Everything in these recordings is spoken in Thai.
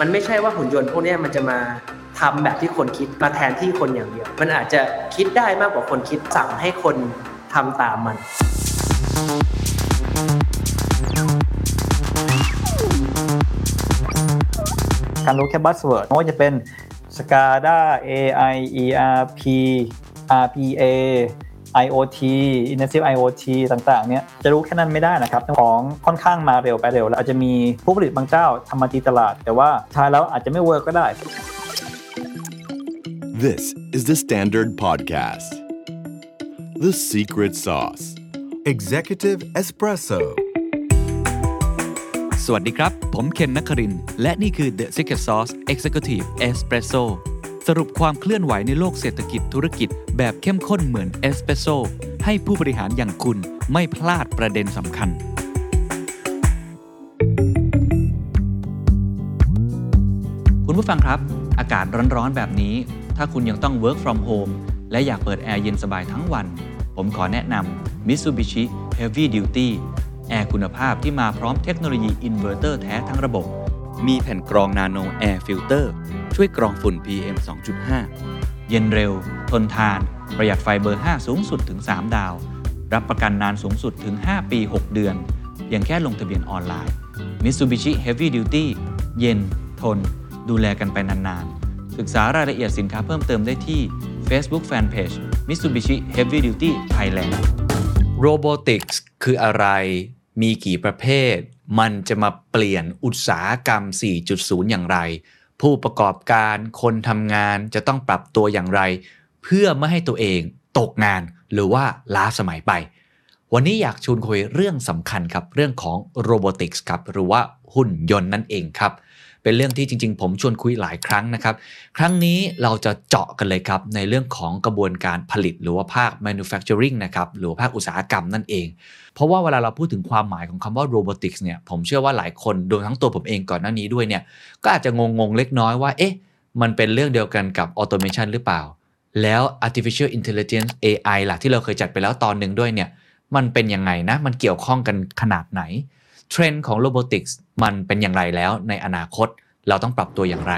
มันไม่ใช่ว่าหุ่นยนต์พวกนี้มันจะมาทำแบบที่คนคิดมาแทนที่คนอย่างเดียว มันอาจจะคิดได้มากกว่าคนคิดสั่งให้คนทำตามมัน การรู้แค่ buzzword ไม่ว่าจะเป็น SCADA AI ERP RPA IoT Intensive IoT ต่างๆเนี่ยจะรู้แค่นั้นไม่ได้นะครับของค่อนข้างมาเร็วไปเร็ว แล้วอาจจะมีผู้ผลิตบางเจ้าทำมาตีตลาด แต่ว่าท้ายแล้วอาจจะไม่ work ก็ได้ This is the Standard Podcast. The Secret Sauce. Executive Espresso สวัสดีครับ ผมเคนนักครินทร์และนี่คือ The Secret Sauce Executive Espresso สรุปความเคลื่อนไหวในโลกเศรษฐกิจธุรกิจ แบบเข้มข้นเหมือนเอสเปรสโซให้ผู้บริหารอย่างคุณไม่พลาดประเด็นสำคัญ คุณผู้ฟังครับ อากาศร้อนๆแบบนี้ ถ้าคุณยังต้อง work from home และอยากเปิดแอร์เย็นสบายทั้งวัน ผมขอแนะนำ Mitsubishi Heavy Duty แอร์คุณภาพที่มาพร้อมเทคโนโลยีอินเวอร์เตอร์แท้ทั้งระบบ มีแผ่นกรอง nano air filter ช่วยกรองฝุ่น PM 2.5 เย็นเร็ว ทนทาน ประหยัดไฟเบอร์ 5 สูงสุดถึง 3 ดาว รับประกันนานสูงสุดถึง 5 ปี 6 เดือนเพียงแค่ลงทะเบียนออนไลน์ Mitsubishi Heavy Duty เย็น ทน ดูแลกันไปนานๆ ศึกษารายละเอียดสินค้าเพิ่มเติมได้ที่ Facebook Fanpage Mitsubishi Heavy Duty Thailand Robotics คืออะไร มีกี่ประเภท มันจะมาเปลี่ยนอุตสาหกรรม 4.0 อย่างไร ผู้ประกอบการคนทำงานจะต้องปรับตัวอย่างไร เพื่อไม่ให้ตัวเองตกงานหรือว่าล้าสมัยไป วันนี้อยากชวนคุยเรื่องสำคัญครับ เรื่องของ Robotics ครับ หรือว่าหุ่นยนต์นั่นเองครับ เป็นเรื่องที่จริง ๆ ผมชวนคุยหลายครั้งนะครับ ครั้งนี้เราจะเจาะกันเลยครับ ในเรื่องของกระบวนการผลิต หรือว่าภาค manufacturing นะครับหรือภาคอุตสาหกรรมนั่นเอง เพราะว่าเวลาเราพูดถึงความหมายของคำว่า robotics เนี่ยผมเชื่อว่าหลายคนโดยทั้งตัวผมเองก่อนหน้านี้ด้วยเนี่ยก็อาจจะงงๆเล็กน้อยว่าเอ๊ะมันเป็นเรื่องเดียวกันกับ automation หรือเปล่า แล้ว artificial intelligence AI ล่ะที่เราเคยจัดไปแล้วตอนหนึ่งด้วยเนี่ยมันเป็นยังไงนะมันเกี่ยวข้องกันขนาดไหนเทรนด์ของ robotics มันเป็นอย่างไรแล้วในอนาคตเราต้องปรับตัวอย่างไร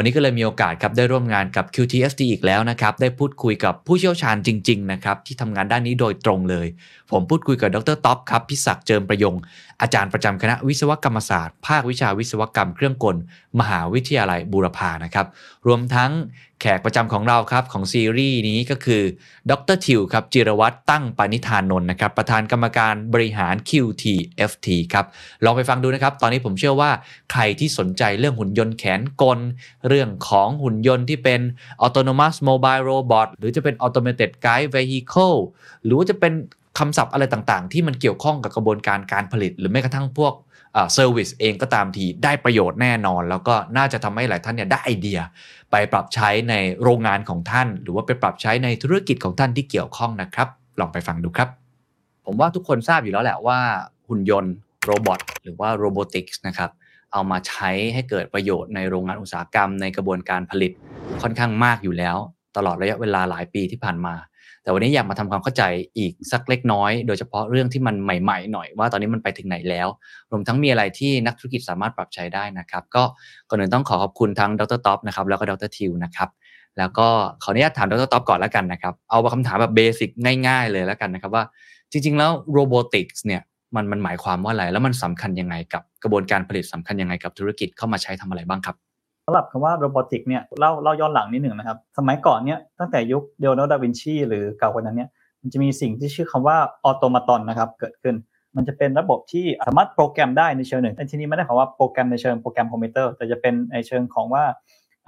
วันนี้ก็เลยมีโอกาสครับได้ร่วมงานกับ QTSD อีกแล้วนะครับ ได้พูดคุยกับผู้เชี่ยวชาญจริง ๆ นะครับ ที่ทำงานด้านนี้โดยตรงเลย ผมพูดคุยกับดรท็อปครับพิศักดิ์เจิมประยง อาจารย์ประจำคณะวิศวกรรมศาสตร์ ภาควิชาวิศวกรรมเครื่องกล มหาวิทยาลัยบูรพานะครับ รวมทั้งแขกประจำของเราครับของซีรีส์นี้ก็คือดรทิวครับจิรวัตรตั้งปณิธานนนท์นะครับ ประธานกรรมการบริหาร QTFT ครับ ลองไปฟังดูนะครับ ตอนนี้ผมเชื่อว่าใครที่สนใจเรื่องหุ่นยนต์แขนกล เรื่องของหุ่นยนต์ที่เป็น autonomous mobile robot หรือจะเป็น automated guide vehicle หรือว่าจะเป็น คำศัพท์อะไรต่างๆ ที่มันเกี่ยวข้องกับกระบวนการการผลิต หรือแม้กระทั่งพวก service เองก็ตามทีได้ประโยชน์แน่นอน แล้วก็น่าจะทำให้หลายท่านเนี่ยได้ไอเดีย ไปปรับใช้ในโรงงานของท่าน หรือว่าไปปรับใช้ในธุรกิจของท่านที่เกี่ยวข้องนะครับ ลองไปฟังดูครับ ผมว่าทุกคนทราบอยู่แล้วแหละว่าหุ่นยนต์ robot หรือว่า robotics นะครับเอามาใช้ให้เกิดประโยชน์ในโรงงานอุตสาหกรรมในกระบวนการผลิตค่อนข้างมากอยู่แล้ว ตลอดระยะเวลาหลายปีที่ผ่านมา แต่วันนี้อยากมาทำความเข้าใจอีกสักเล็กน้อย โดยเฉพาะเรื่องที่มันใหม่ ๆ หน่อยว่าตอนนี้มันไปถึงไหนแล้ว รวมทั้งมีอะไรที่นักธุรกิจสามารถปรับใช้ได้นะครับ ก็ก่อนอื่นต้องขอขอบคุณทั้งดรท็อปนะครับแล้วก็ดรทิวนะครับแล้วก็ขออนุญาตถามดรท็อปก่อนแล้วกันนะครับ เอาคำถามแบบ basic ง่าย ๆ เลยแล้วกันนะครับว่าจริง ๆ แล้ว robotics เนี่ยมันมันหมายความว่าอะไร แล้วมันสำคัญยังไงกับกระบวนการผลิตสำคัญยังไงกับธุรกิจเข้ามาใช้ทำอะไรบ้างครับสำหรับคำว่า robotic เนี่ยเล่าเล่าย้อนหลังนิดหนึ่งนะครับ สมัยก่อนเนี่ยตั้งแต่ยุคเลโอนาร์โดดาวินชีหรือเก่ากว่านั้นเนี่ยมันจะมีสิ่งที่ชื่อคำว่า automaton นะครับเกิดขึ้น มันจะเป็นระบบที่สามารถโปรแกรมได้ในเชิงหนึ่งแต่ทีนี้ไม่ได้คำว่าโปรแกรมในเชิงโปรแกรมคอมพิวเตอร์แต่จะเป็นในเชิงของว่า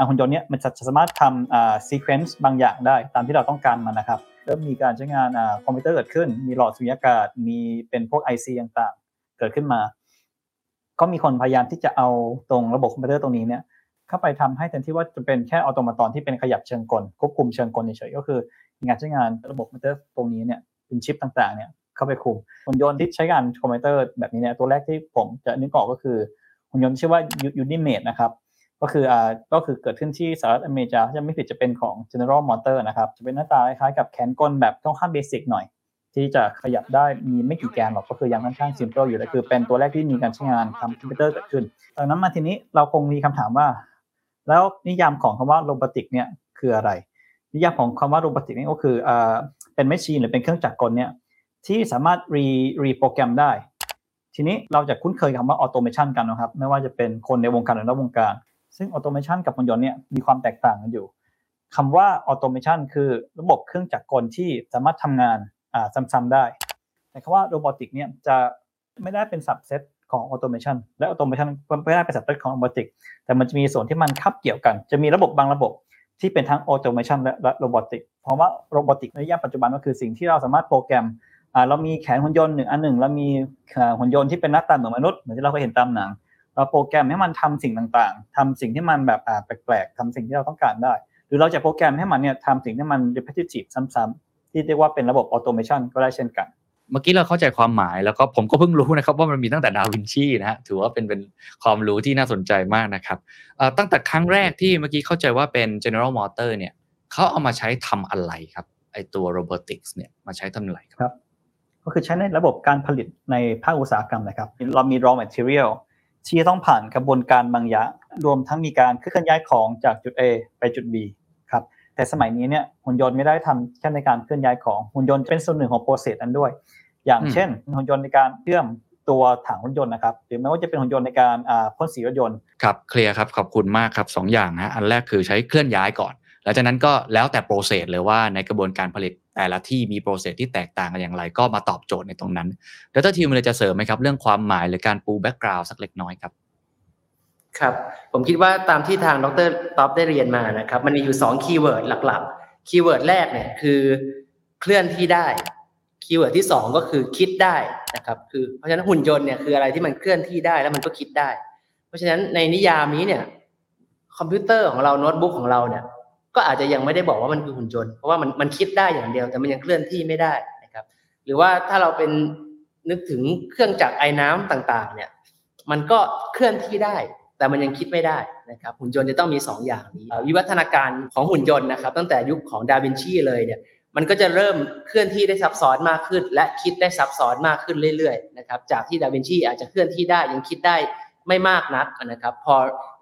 หุ่นยนต์เนี่ยมันจะสามารถทำอ่า sequence บางอย่างได้ตามที่เราต้องการมันนะครับเริ่มมีการใช้งานอ่าคอมพิวเตอร์เกิดขึ้น มีหลอดสุญญากาศมีเป็นพวก IC ต่างๆ เกิดขึ้นมา ก็มีคนพยายามที่จะเอาตรงระบบคอมพิวเตอร์ตรงนี้เนี่ย เข้าไปทำให้แทนที่ว่าจะเป็นแค่ automaton ที่เป็นขยับเชิงกลควบคุมเชิงกลเฉยๆก็คือ งานใช้งานระบบคอมพิวเตอร์ตรงนี้เนี่ยเป็นชิปต่างๆเนี่ยเข้าไปคุมหุ่นยนต์ที่ใช้งานคอมพิวเตอร์แบบนี้เนี่ยตัวแรกที่ผมจะนึกออกก็คือหุ่นยนต์ชื่อว่า Unimate นะครับก็คืออ่าก็คือเกิดขึ้นที่สหรัฐอเมริกาจะไม่ผิดจะเป็นของ General Motor นะครับจะเป็นหน้าตาคล้ายๆกับแขนกลแบบค่อนข้าง basic หน่อย ที่จะขยับได้มีไม่กี่แกนหรอกก็คือยังค่อนข้าง simple อยู่เลยคือเป็นตัวแรกที่มีการใช้งานทำคอมพิวเตอร์เกิดขึ้นดังนั้นมาทีนี้เราคงมีคำถามว่า แล้วนิยามของคำว่า robotic เนี่ยคืออะไร นิยามของคำว่า robotic นี่ก็คืออ่าเป็น machine หรือเป็นเครื่องจักรกลเนี่ยที่สามารถ re reprogram ได้ ทีนี้เราจะคุ้นเคยคำว่า automation กันนะครับ ไม่ว่าจะเป็นคนในวงการหรือนอกวงการ ซึ่ง automation กับหุ่นยนต์เนี่ยมีความแตกต่างกันอยู่คำว่า automation คือระบบเครื่องจักรกลที่สามารถทำงานอ่าซ้ำๆได้ แต่คำว่า robotic เนี่ยจะไม่ได้เป็น subset ของ automation และ automation ไม่ได้เป็น subset ของ robotic แต่มันจะมีส่วนที่มันคาบเกี่ยวกัน จะมีระบบบางระบบที่เป็นทั้ง automation และ robotic เพราะว่า robotic ในนิยามปัจจุบันก็คือสิ่งที่เราสามารถโปรแกรมเรามีแขนหุ่นยนต์หนึ่งอันหนึ่งแล้วมีหุ่นยนต์ที่เป็นหน้าตาเหมือนมนุษย์เหมือนที่เราเคยเห็นตามหนัง เราโปรแกรมให้มันทำสิ่งต่างๆทำสิ่งที่มันแบบแปลกๆทำสิ่งที่เราต้องการได้ หรือเราจะโปรแกรมให้มันเนี่ยทำสิ่งที่มัน repetitive ซ้ำๆที่เรียกว่าเป็นระบบออโตเมชันก็ได้เช่นกัน เมื่อกี้เราเข้าใจความหมายแล้วก็ผมก็เพิ่งรู้นะครับว่ามันมีตั้งแต่ดาวินชีนะฮะถือว่าเป็นเป็นความรู้ที่น่าสนใจมากนะครับตั้งแต่ครั้งแรกที่เมื่อกี้เข้าใจว่าเป็น General Motor เนี่ยเขาเอามาใช้ทำอะไรครับไอตัว robotics เนี่ยมาใช้ทำอะไรครับ ก็คือใช้ในระบบการผลิตในภาคอุตสาหกรรมนะครับ เรามี raw material ที่จะต้องผ่านกระบวนการบางอย่างรวมทั้งมีการเคลื่อนย้ายของจากจุด A ไปจุด B ครับแต่สมัยนี้เนี่ยหุ่นยนต์ไม่ได้ทำแค่ในการเคลื่อนย้ายของหุ่นยนต์เป็นส่วนหนึ่งของ process นั้นด้วย อย่างอืมเช่นหุ่นยนต์ในการเชื่อมตัวถังรถยนต์นะครับหรือแม้ว่าจะเป็นหุ่นยนต์ในการอ่าพ่นสีรถยนต์ครับ clear ครับขอบคุณมากครับสองอย่างนะอันแรกคือใช้เคลื่อนย้ายก่อน หลังจากนั้นก็แล้วแต่ process เลยว่าในกระบวนการผลิตแต่ละที่มี process ที่แตกต่างกันอย่างไร ก็มาตอบโจทย์ในตรงนั้นดรทิวเลยจะเสริมไหมครับเรื่องความหมายหรือการปู background สักเล็กน้อยครับครับผมคิดว่าตามที่ทางดรท็อปได้เรียนมานะครับมันมีอยู่2 keyword หลักๆ keyword แรกเนี่ยคือเคลื่อนที่ได้ keyword ที่ 2 ก็คือคิดได้นะครับคือเพราะฉะนั้นหุ่นยนต์เนี่ยคืออะไรที่มันเคลื่อนที่ได้แล้วมันก็คิดได้ เพราะฉะนั้นในนิยามนี้เนี่ยคอมพิวเตอร์ของเราโน้ตบุ๊กของเราเนี่ยก็อาจจะยังไม่ได้บอกว่ามันคือหุ่นยนต์เพราะว่ามันมันคิดได้อย่างเดียว แต่มันยังเคลื่อนที่ไม่ได้นะครับ หรือว่าถ้าเราเป็นนึกถึงเครื่องจักรไอ้น้ำต่างๆ เนี่ย มันก็เคลื่อนที่ได้ แต่มันยังคิดไม่ได้นะครับหุ่นยนต์จะต้องมี 2 อย่างนี้วิวัฒนาการของหุ่นยนต์นะครับ ตั้งแต่ยุคของดาวินชีเลยเนี่ย มันก็จะเริ่มเคลื่อนที่ได้ซับซ้อนมากขึ้น และคิดได้ซับซ้อนมากขึ้นเรื่อยๆนะครับจากที่ดาวินชีอาจจะเคลื่อนที่ได้ยังคิดได้ไม่มากนักนะครับ พอ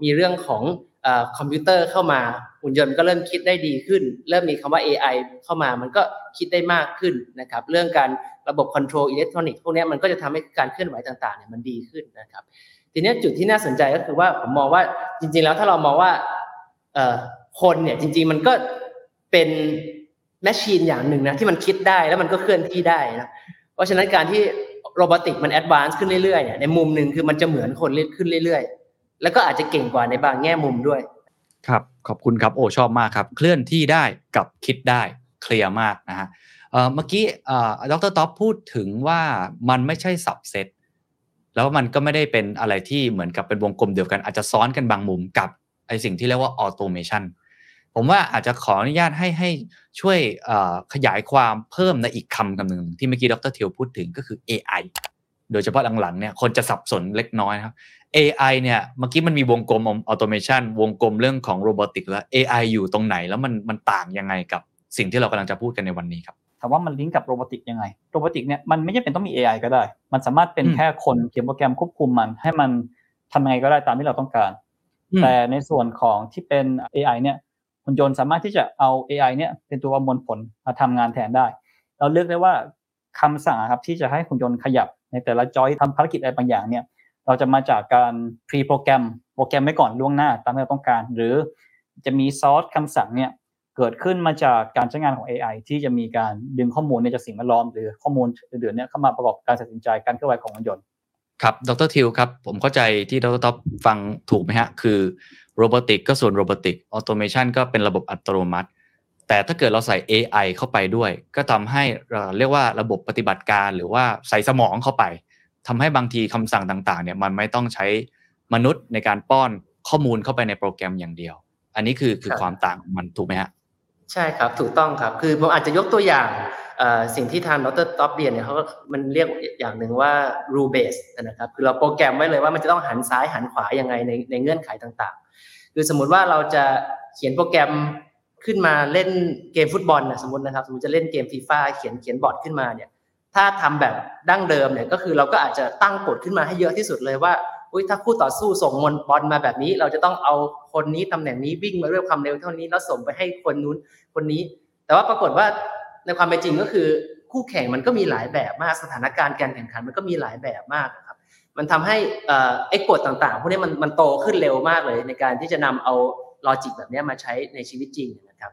มีเรื่องของอคอมพิวเตอร์เข้ามาหุ่นยนต์ก็เริ่มคิดได้ดีขึ้น เริ่มมีคำว่า AI เข้ามามันก็คิดได้มากขึ้นนะครับ เรื่องการระบบ control อิเล็กทรอนิกส์พวกนี้มันก็จะทำให้การเคลื่อนไหวต่างๆเนี่ยมันดีขึ้นนะครับ ทีนี้จุดที่น่าสนใจก็คือว่าผมมองว่าจริง ๆ แล้วถ้าเรามองว่าคนเนี่ยจริง ๆ มันก็เป็น machine อย่างหนึ่งนะที่มันคิดได้แล้วมันก็เคลื่อนที่ได้นะเพราะฉะนั้นการที่ robotic มัน advance ขึ้นเรื่อยๆเนี่ยในมุมหนึ่งคือมันจะเหมือนคนขึ้นเรื่อยๆ แล้วก็อาจจะเก่งกว่าในบางแง่มุมด้วย ครับขอบคุณครับโอ้ชอบมากครับ เคลื่อนที่ได้กับคิดได้ clear มากนะฮะเมื่อกี้เอ่อดร.ท็อปพูดถึงว่ามันไม่ใช่ subset แล้วมันก็ไม่ได้เป็นอะไรที่เหมือนกับเป็นวงกลมเดียวกันอาจจะซ้อนกันบางมุมกับไอสิ่งที่เรียกว่า automation ผมว่าอาจจะขออนุญาตให้ให้ช่วยเอ่อขยายความเพิ่มในอีกคำคำหนึ่งที่เมื่อกี้ดรเทียวพูดถึงก็คือ AI โดยเฉพาะหลังๆเนี่ยคนจะสับสนเล็กน้อยนะครับ AI เนี่ยเมื่อกี้มันมีวงกลม automation วงกลมเรื่องของ robotic แล้ว AI อยู่ตรงไหนแล้วมันมันต่างยังไงกับสิ่งที่เรากำลังจะพูดกันในวันนี้ครับถามว่ามันลิงก์กับ robotic ยังไง robotic เนี่ยมันไม่จำเป็นต้องมี AI ก็ได้ มันสามารถเป็นอืมแค่คนเขียนโปรแกรมควบคุมมัน ให้มันทำยังไงก็ได้ตามที่เราต้องการอืมแต่ในส่วนของที่เป็น AI เนี่ย หุ่นยนต์สามารถที่จะเอา AI เนี่ยเป็นตัวประมวลผลมาทำงานแทนได้ เราเลือกได้ว่าคำสั่งครับที่จะให้หุ่นยนต์ขยับในแต่ละจอยทำภารกิจอะไรบางอย่างเนี่ยเราจะมาจากการ pre โปรแกรมโปรแกรมไว้ก่อนล่วงหน้าตามที่เราต้องการ หรือจะมีซอสคำสั่งเนี่ยเกิดขึ้นมาจากการใช้งานของ AI ที่จะมีการดึงข้อมูลเนี่ยจากสิ่งแวดล้อม หรือข้อมูลอื่นๆเนี่ยเข้ามาประกอบการตัดสินใจการเคลื่อนไหวของหุ่นยนต์ ครับ ดร.ทิวครับ ผมเข้าใจที่ดร.ท็อปฟังถูกไหมฮะ คือ robotic ก็ส่วน robotic automation ก็เป็นระบบอัตโนมัติ แต่ถ้าเกิดเราใส่ AI เข้าไปด้วย ก็ทำให้เอ่อเรียกว่าระบบปฏิบัติการหรือว่าใส่สมองเข้าไปทำให้บางทีคำสั่งต่างๆ เนี่ยมันไม่ต้องใช้มนุษย์ในการป้อนข้อมูลเข้าไปในโปรแกรมอย่างเดียว อันนี้คือคือครับความต่างของมันถูกไหมฮะ ใช่ครับถูกต้องครับ คือผมอาจจะยกตัวอย่างสิ่งที่ทางดร.ท็อปเรียนเนี่ยเขาก็มันเรียกอย่างหนึ่งว่า rule-based นะครับคือเราโปรแกรมไว้เลยว่ามันจะต้องหันซ้ายหันขวายังไงในในเงื่อนไขต่างๆ คือสมมุติว่าเราจะเขียนโปรแกรมขึ้นมาเล่นเกมฟุตบอลนะสมมตินะครับ สมมติจะเล่นเกมฟีฟ่าเขียนเขียนบอร์ดขึ้นมาเนี่ยถ้าทำแบบดั้งเดิมเนี่ยก็คือเราก็อาจจะตั้งกฎขึ้นมาให้เยอะที่สุดเลยว่า อุ้ยถ้าคู่ต่อสู้ส่งมนบอลมาแบบนี้ เราจะต้องเอาคนนี้ตำแหน่งนี้วิ่งมาด้วยความเร็วเท่านี้แล้วส่งไปให้คนนู้นคนนี้ แต่ว่าปรากฏว่าในความเป็นจริงก็คือ คู่แข่งมันก็มีหลายแบบมากสถานการณ์การแข่งขันมันก็มีหลายแบบมากครับ มันทำให้เอ่อไอ้กฎต่างๆพวกนี้มันมันโตขึ้นเร็วมากเลย ในการที่จะนำเอาลอจิกแบบนี้มาใช้ในชีวิตจริงนะครับ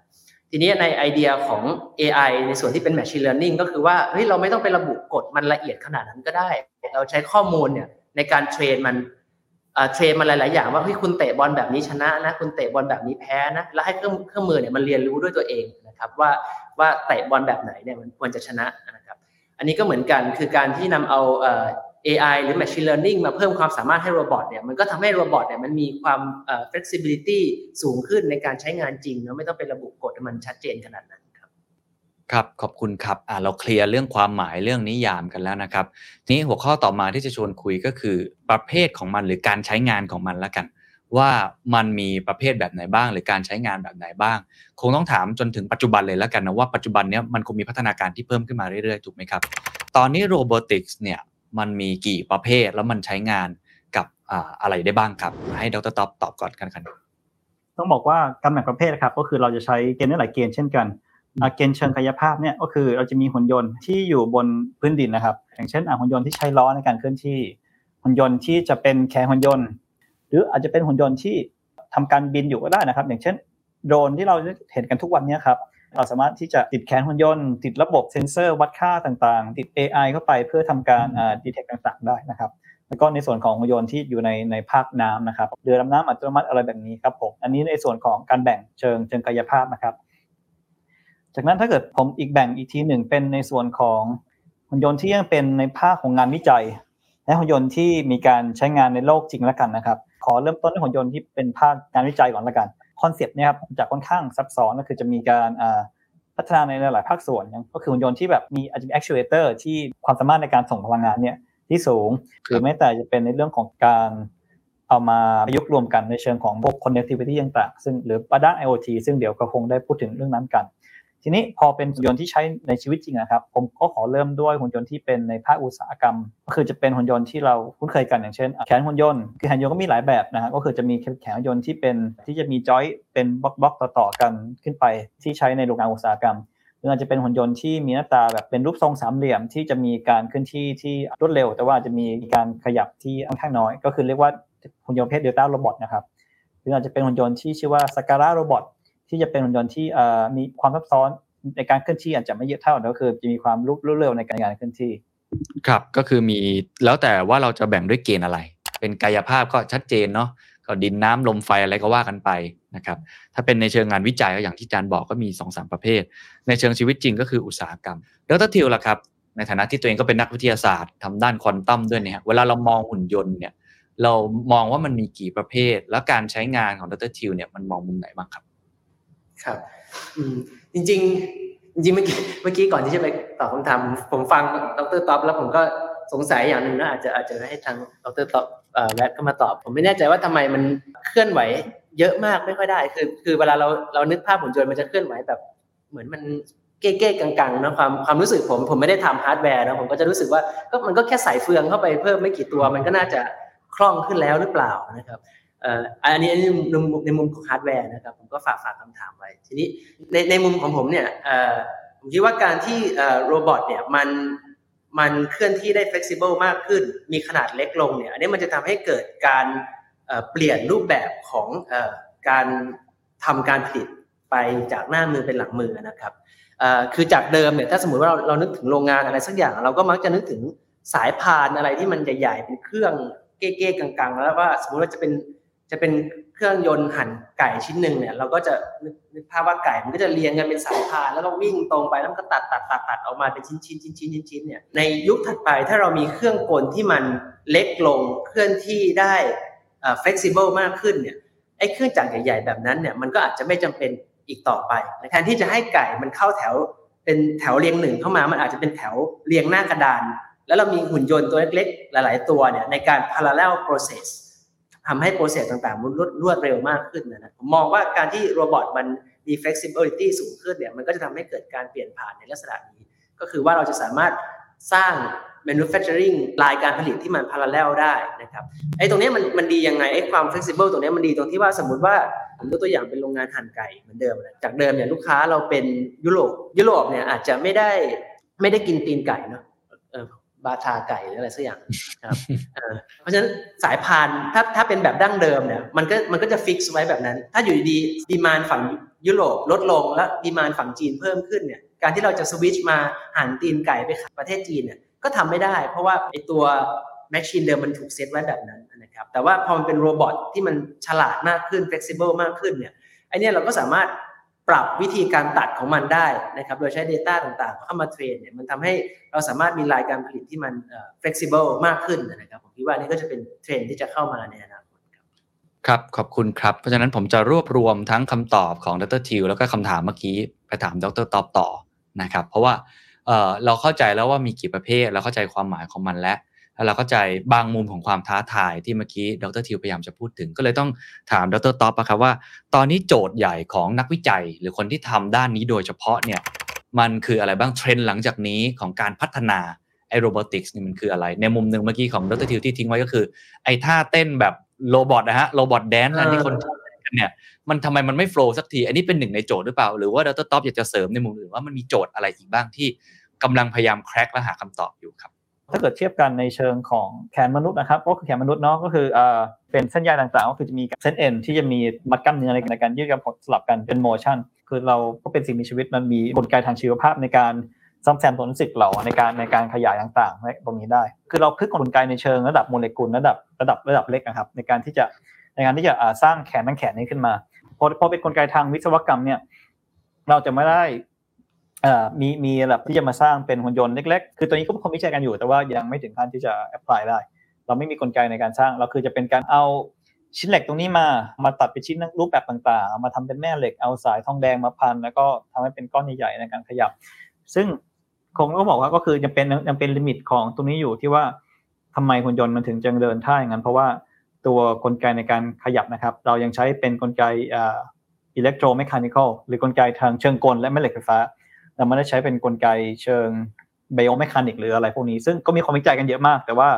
ทีนี้ในไอเดียของ AI ในส่วนที่เป็น Machine Learning ก็คือว่าเฮ้ยเราไม่ต้องไประบุกฎมันละเอียดขนาดนั้นก็ได้ เราใช้ข้อมูลเนี่ย ในการเทรนมันเทรนมันหลาย ๆ อย่างว่าเฮ้ยคุณเตะบอลแบบนี้ชนะนะ คุณเตะบอลแบบนี้แพ้นะ แล้วให้เครื่องเครื่องมือเนี่ยมันเรียนรู้ด้วยตัวเองนะครับว่าว่าเตะบอลแบบไหนเนี่ยมันควรจะชนะนะครับอันนี้ก็เหมือนกันคือการที่นำเอา AI หรือ Machine Learning มาเพิ่มความสามารถให้โรบอทเนี่ยมันก็ทำให้โรบอทเนี่ยมันมีความ flexibility สูงขึ้นในการใช้งานจริงเนาะไม่ต้องไประบุกฎมันชัดเจนขนาดนั้น ครับขอบคุณครับอ่าเราเคลียร์เรื่องความหมายเรื่องนิยามกันแล้วนะครับนี้หัวข้อต่อมาที่จะชวนคุยก็คือ ประเภทของมันหรือการใช้งานของมันละกัน ว่ามันมีประเภทแบบไหนบ้าง หรือการใช้งานแบบไหนบ้าง คงต้องถามจนถึงปัจจุบันเลยแล้วกันนะว่าปัจจุบันเนี้ยมันคงมีพัฒนาการที่เพิ่มขึ้นมาเรื่อยๆถูกไหมครับ ตอนนี้โรบอติกส์เนี่ยมันมีกี่ประเภทแล้วมันใช้งานกับอ่าอะไรได้บ้างครับ ให้ดรตอบตอบก่อนกันครับต้องบอกว่าการแบ่งประเภทครับก็คือเราจะใช้เกณฑ์ได้หลายเกณฑ์เช่นกัน เกณฑ์เชิงกายภาพเนี่ยก็คือเราจะมีหุ่นยนต์ที่อยู่บนพื้นดินนะครับ อย่างเช่นหุ่นยนต์ที่ใช้ล้อในการเคลื่อนที่ หุ่นยนต์ที่จะเป็นแขนหุ่นยนต์ หรืออาจจะเป็นหุ่นยนต์ที่ทำการบินอยู่ก็ได้นะครับ อย่างเช่นโดรนที่เราเห็นกันทุกวันนี้ครับเราสามารถที่จะติดแขนหุ่นยนต์ติดระบบเซ็นเซอร์วัดค่าต่างๆ ติด AI เข้าไปเพื่อทำการอ่าดีเทคต่างๆ ได้นะครับ แล้วก็ในส่วนของหุ่นยนต์ที่อยู่ในในภาคน้ำนะครับเรือดำน้ำอัตโนมัติอะไรแบบนี้ครับผมอันนี้ในส่วนของการแบ่งเชิงเชิงกายภาพนะครับ จากนั้นถ้าเกิดผมอีกแบ่งอีกทีหนึ่งเป็นในส่วนของหุ่นยนต์ที่ยังเป็นในภาคของงานวิจัย และหุ่นยนต์ที่มีการใช้งานในโลกจริงแล้วกันนะครับ ขอเริ่มต้นด้วยหุ่นยนต์ที่เป็นภาคงานวิจัยก่อนแล้วกันคอนเซปต์เนี่ยครับจะค่อนข้างซับซ้อนก็คือจะมีการพัฒนาในหลาย ๆ ภาคส่วนย่างก็คือหุ่นยนต์ที่แบบมีอาจจะมี actuator ที่ความสามารถในการส่งพลังงานเนี่ยที่สูงหรือแม้แต่จะเป็นในเรื่องของการเอามาประยุกต์รวมกันในเชิงของพวก connectivity ต่างๆซึ่งหรือประด้าน IoT ซึ่งเดี๋ยวก็คงได้พูดถึงเรื่องนั้นกัน ทีนี้พอเป็นหุ่นยนต์ที่ใช้ในชีวิตจริงนะครับ ผมก็ขอเริ่มด้วยหุ่นยนต์ที่เป็นในภาคอุตสาหกรรม ก็คือจะเป็นหุ่นยนต์ที่เราคุ้นเคยกันอย่างเช่น แขนหุ่นยนต์คือแขนหุ่นยนต์ก็มีหลายแบบนะฮะก็คือจะมีแขนหุ่นยนต์ที่เป็นที่จะมีจอยเป็นบล็อกๆต่อๆกันขึ้นไปที่ใช้ในโรงงานอุตสาหกรรมหรืออาจจะเป็นหุ่นยนต์ที่มีหน้าตาแบบเป็นรูปทรงสามเหลี่ยมที่จะมีการเคลื่อนที่ที่รวดเร็ว แต่ว่าจะมีการขยับที่ค่อนข้างน้อย ก็คือเรียกว่าหุ่นยนต์เพศ delta robot นะครับหรืออาจจะเป็นหุ่นยนต์ที่ชื่อว่าสกา a าโรบอท ที่จะเป็นหุ่นยนต์ที่มีความซับซ้อนในการเคลื่อนที่อาจจะไม่เยอะเท่าแต่ก็คือจะมีความรวดเร็วในการเคลื่อนที่ ครับก็คือมีแล้วแต่ว่าเราจะแบ่งด้วยเกณฑ์อะไร เป็นกายภาพก็ชัดเจนเนาะก็ดินน้ำลมไฟอะไรก็ว่ากันไปนะครับถ้าเป็นในเชิงงานวิจัยก็อย่างที่อาจารย์บอกก็มี2อสประเภท ในเชิงชีวิตจริงก็คืออุตสาหกรรมดรทิวล่ะครับ ในฐานะที่ตัวเองก็เป็นนักวิทยาศาสตร์ทำด้านควอนตัมด้วยเนี่ยเวลาเรามองหุ่นยนต์เนี่ยเรามองว่ามันมีกี่ประเภท แล้วการใช้งานของดร.ทิวเนี่ยมันมองมุมไหนบ้างครับ ครับ อืม จริง ๆ จริงเมื่อกี้เมื่อกี้ก่อนที่จะไปตอบคำถามผมฟังดร.ท็อปแล้วผมก็สงสัยอย่างหนึ่งนะอาจจะอาจจะให้ทางดร.ท็อปเอ่อแวะเข้ามาตอบ ผมไม่แน่ใจว่าทำไมมันเคลื่อนไหว เยอะมากไม่ค่อยได้ คือคือเวลาเราเรานึกภาพหุ่นยนต์มันจะเคลื่อนไหวแบบ เหมือนมันเก้ๆกังๆนะความความรู้สึกผมผมไม่ได้ทำฮาร์ดแวร์นะผมก็จะรู้สึกว่าก็มันก็แค่ใส่เฟืองเข้าไปเพิ่มไม่กี่ตัว มันก็น่าจะคล่องขึ้นแล้วหรือเปล่านะครับ อันนี้ในมุมในมุมของฮาร์ดแวร์นะครับผมก็ฝากฝากคำถามไว้ ทีนี้ในในมุมของผมเนี่ยผมคิดว่าการที่ robot เนี่ยมันมันเคลื่อนที่ได้ flexible มากขึ้น มีขนาดเล็กลงเนี่ยอันนี้มันจะทำให้เกิดการเปลี่ยนรูปแบบของอการทำการผลิตไปจากหน้ามือเป็นหลังมือนะครับคือจากเดิมเนี่ยถ้าสมมติว่าเราเรานึกถึงโรงงานอะไรสักอย่าง เราก็มักจะนึกถึงสายพานอะไรที่มันใหญ่ๆเป็นเครื่องเก้ๆกังๆ แล้วว่าสมมติว่าจะเป็น จะเป็นเครื่องยนต์หั่นไก่ชิ้นหนึ่งเนี่ย เราก็จะนึกภาพว่าไก่มันก็จะเรียงกันเป็นสายพานแล้วก็วิ่งตรงไปแล้วก็ตัดตัดตัดตัดออกมาเป็นชิ้นชิ้นชิ้นชิ้นชิ้นเนี่ยในยุคถัดไปถ้าเรามีเครื่องกลที่มันเล็กลงเคลื่อนที่ได้เอ่อ flexible มากขึ้นเนี่ยไอ้เครื่องจักรใหญ่ๆแบบนั้นเนี่ยมันก็อาจจะไม่จำเป็นอีกต่อไปแทนที่จะให้ไก่มันเข้าแถวเป็นแถวเรียงหนึ่งเข้ามามันอาจจะเป็นแถวเรียงหน้ากระดาน แล้วเรามีหุ่นยนต์ตัวเล็กๆ หลาย ๆ ตัวเนี่ยในการ parallel process ทำให้โปรเซสต่างๆมันรวดรวดเร็วมากขึ้นนะผมมองว่าการที่โรบอทมันมี flexibility สูงขึ้นเนี่ยมันก็จะทำให้เกิดการเปลี่ยนผ่านในลักษณะนี้ ก็คือว่าเราจะสามารถสร้าง manufacturing รายการผลิตที่มัน parallel ได้นะครับไอ้ตรงนี้มันมันดียังไงไอ้ความ flexible ตรงนี้มันดีตรงที่ว่าสมมติว่าผมยกตัวอย่างเป็นโรงงานหั่นไก่เหมือนเดิมนะจากเดิมเนี่ยลูกค้าเราเป็นยุโรปยุโรปเนี่ยอาจจะไม่ได้ไม่ได้กินตีนไก่เนาะ บาทาไก่หรืออะไรสักอย่างครับเพราะฉะนั้นสายพานถ้าถ้าเป็นแบบดั้งเดิมเนี่ยมันก็มันก็จะ fix ไว้แบบนั้น ถ้าอยู่ดี demand ฝั่งยุโรปลดลงแล้ว demand ฝั่งจีนเพิ่มขึ้นเนี่ยการที่เราจะสวิตช์มาหั่นตีนไก่ไปขายประเทศจีนเนี่ยก็ทำไม่ได้ เพราะว่าไอตัว machine เดิมมันถูกเซตไว้แบบนั้นนะครับแต่ว่าพอมันเป็น robot ที่มันฉลาดมากขึ้น flexible มากขึ้นเนี่ยไอเนี้ยเราก็สามารถ ปรับวิธีการตัดของมันได้นะครับโดยใช้ Data ต่างๆเข้ามาเทรนเนี่ยมันทำให้เราสามารถมีรายการผลิตที่มันเอ่อ flexible มากขึ้นนะครับผมคิดว่านี่ก็จะเป็นเทรนที่จะเข้ามาในอนาคตครับครับ ขอบคุณครับ เพราะฉะนั้นผมจะรวบรวมทั้งคำตอบของดรทิวแล้วก็คำถามเมื่อกี้ไปถามดรตอบต่อนะครับเพราะว่าเเราเข้าใจแล้วว่ามีกี่ประเภท เราเข้าใจความหมายของมันแล้ว แล้วเราเข้าใจบางมุมของความท้าทายที่เมื่อกี้ดร.ทิวพยายามจะพูดถึง ก็เลยต้องถามดร.ท็อปอะครับว่า ตอนนี้โจทย์ใหญ่ของนักวิจัย หรือคนที่ทำด้านนี้โดยเฉพาะเนี่ยมันคืออะไรบ้างเทรนด์หลังจากนี้ของการพัฒนาไอ robotics นี่มันคืออะไร ในมุมหนึ่งเมื่อกี้ของดร.ทิวที่ทิ้งไว้ก็คือ ไอ้ท่าเต้นแบบ robot นะฮะ robot dance อันที่คนชอบเล่นกันเนี่ยมันทำไมมันไม่ flow สักที อันนี้เป็นหนึ่งในโจทย์หรือเปล่า หรือว่าดร.ท็อปอยากจะเสริมในมุมอื่นว่ามันมีโจทย์อะไรอีกบ้างที่กำลังพยายามแคร็กและหาคำตอบอยู่ครับ ถ้าเกิดเทียบกันในเชิงของแขนมนุษย์นะครับก็คือแขนมนุษย์เนาะก็คืออ่าเป็นเส้นใยต่างๆก็คือจะมีเส้นเอ็นที่จะมีมัดกล้ามเนื้อในการยืดกับสลับกันเป็นโมชั่นคือเราก็เป็นสิ่งมีชีวิตมันมีกลไกทางชีวภาพในการซ่อมแซมตัวรู้สึกเราในการในการขยายต่างๆในตรงนี้ได้ คือเราพึกกลไกในเชิงระดับโมเลกุลระดับระดับระดับเล็กนะครับ ในการที่จะในการที่จะสร้างแขนทั้งแขนนี้ขึ้นมาพอพอเป็นกลไกทางวิศวกรรมเนี่ยเราจะไม่ได้ เอ่อมีมีแบบที่จะมาสร้างเป็นหุ่นยนต์เล็กๆ คือตัวนี้ก็คงวิจัยกันอยู่ แต่ว่ายังไม่ถึงขั้นที่จะ apply ได้ เราไม่มีกลไกในการสร้าง เราคือจะเป็นการเอาชิ้นเหล็กตรงนี้มา มาตัดเป็นชิ้นรูปแบบต่างๆ มาทำเป็นแม่เหล็ก เอาสายทองแดงมาพัน แล้วก็ทำให้เป็นก้อนใหญ่ๆในการขยับ ซึ่งคงก็บอกว่าก็คือยังเป็นยังเป็น limit ของตรงนี้อยู่ที่ว่าทำไมหุ่นยนต์มันถึงจะเดินท่าอย่างนั้น เพราะว่าตัวกลไกในการขยับนะครับ เรายังใช้เป็นกลไกelectromechanical หรือกลไกทางเชิงกลและแม่เหล็กไฟฟ้า เราไม่ได้ใช้เป็นกลไกเชิง biomechanic หรืออะไรพวกนี้ ซึ่งก็มีความวิจัยกันเยอะมาก แต่ว่า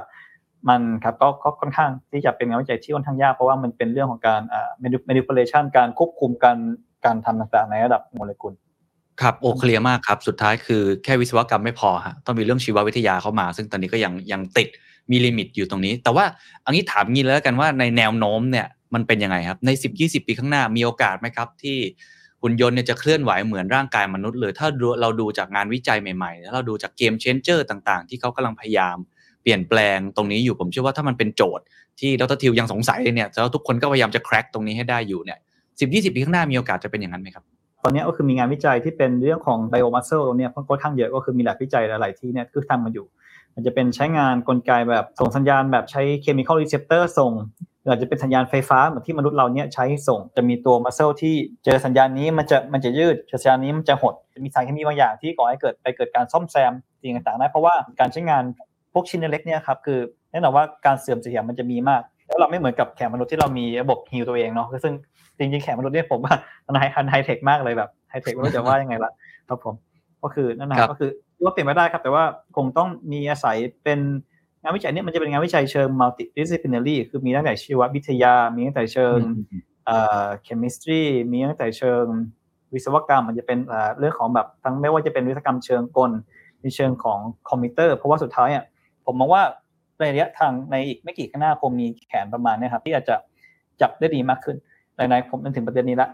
มันครับก็ค่อนข้างที่จะเป็นงานวิจัยที่ค่อนข้างยากเพราะว่ามันเป็นเรื่องของการอ่า manipulation การควบคุมการการทำต่างๆในระดับโมเลกุลครับโอ clear มากครับ สุดท้ายคือแค่วิศวกรรมไม่พอฮะต้องมีเรื่องชีววิทยาเข้ามา ซึ่งตอนนี้ก็ยังยังติดมี limit อยู่ตรงนี้ แต่ว่าอันนี้ถามงี้แล้วกันว่าในแนวโน้มเนี่ยมันเป็นยังไงครับ ใน 10-20 ปีข้างหน้ามีโอกาสไหมครับที่ หุ่นยนต์เนี่ยจะเคลื่อนไหวเหมือนร่างกายมนุษย์เลย ถ้าเราดูจากงานวิจัยใหม่ๆแล้วเราดูจาก game changer ต่างๆ ที่เขากำลังพยายามเปลี่ยนแปลงตรงนี้อยู่ผมเชื่อว่าถ้ามันเป็นโจทย์ ที่ดรทิวยังสงสัยเลยเนี่ยแล้วทุกคนก็พยายามจะ crack ตรงนี้ให้ได้อยู่เนี่ย10-20ปีข้างหน้ามีโอกาสจะเป็นอย่างนั้นไหมครับตอนนี้ก็คือมีงานวิจัยที่เป็นเรื่องของ bio muscle เนี่ยค่อนข้างเยอะก็คือมีหลายวิจัยหลาย ๆ ที่เนี่ยคือทำมาอยู่ มันจะเป็นใช้งานกลไกแบบส่งสัญญาณแบบใช้ chemical receptor ส่งหรืออาจจะเป็นสัญญาณไฟฟ้าเหมือนที่มนุษย์เราเนี่ยใช้ส่งจะมีตัว muscle ที่เจอสัญญาณนี้มันจะมันจะยืดเจอสัญญาณนี้มันจะหดจะมีสารเคมีบางอย่างที่ก่อให้เกิดไปเกิดการซ่อมแซมสิ่งต่างๆได้เพราะว่าการใช้งานพวกชิ้นเล็กเนี่ยครับคือแน่นอนว่าการเสื่อมเสียมันจะมีมาก แล้วเราไม่เหมือนกับแขนมนุษย์ที่เรามีระบบ heal ตัวเองเนาะซึ่งจริงๆแขนมนุษย์เนี่ยผมว่ามันไฮไฮเทคมากเลยแบบไฮเทคไม่รู้จะว่ายังไงละครับผมก็คือนั่นนะก็คือ ว่าเปลี่ยนไม่ได้ครับ แต่ว่าคงต้องมีอาศัยเป็นงานวิจัยเนี่ยมันจะเป็นงานวิจัยเชิง multidisciplinary คือมีตั้งแต่ชีววิทยา มีตั้งแต่เชิงเอ่อ chemistry มีตั้งแต่เชิงวิศวกรรม มันจะเป็นเรื่องของแบบทั้งไม่ว่าจะเป็นวิศวกรรมเชิงกลในเชิงของคอมพิวเตอร์ เพราะว่าสุดท้ายอะผมมองว่าในระยะทางในอีกไม่กี่ข้างหน้าคงมีแขนประมาณนี้ครับที่อาจจะจับได้ดีมากขึ้นในในผมนึกถึงประเด็นนี้ละ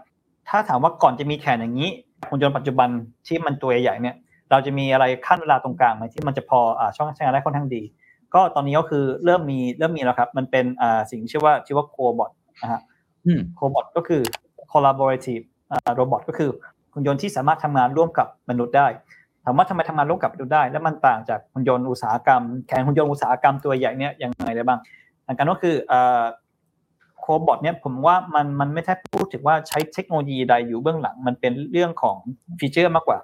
ถ้าถามว่าก่อนจะมีแขนอย่างนี้หุ่นยนต์ปัจจุบันที่มันตัวใหญ่เนี่ย เราจะมีอะไรคั่นเวลาตรงกลางไหมที่มันจะพออ่าช่องใช้งานได้ค่อนข้างดี ก็ตอนนี้ก็คือเริ่มมีเริ่มมีแล้วครับ มันเป็นอ่าสิ่งที่ชื่อว่าชื่อว่า cobot นะฮะ cobot ก็คือ collaborative อ่า robot ก็คือหุ่นยนต์ที่สามารถทำงานร่วมกับมนุษย์ได้ถามว่าทำไมทำงานร่วมกับมนุษย์ได้ แล้วมันต่างจากหุ่นยนต์อุตสาหกรรมแขนหุ่นยนต์อุตสาหกรรมตัวใหญ่เนี่ยยังไงได้บ้างหลักการก็คืออ่า cobot เนี่ยผมว่ามันมันไม่ใช่พูดถึงว่าใช้เทคโนโลยีใดอยู่เบื้องหลัง มันเป็นเรื่องของ feature มากกว่า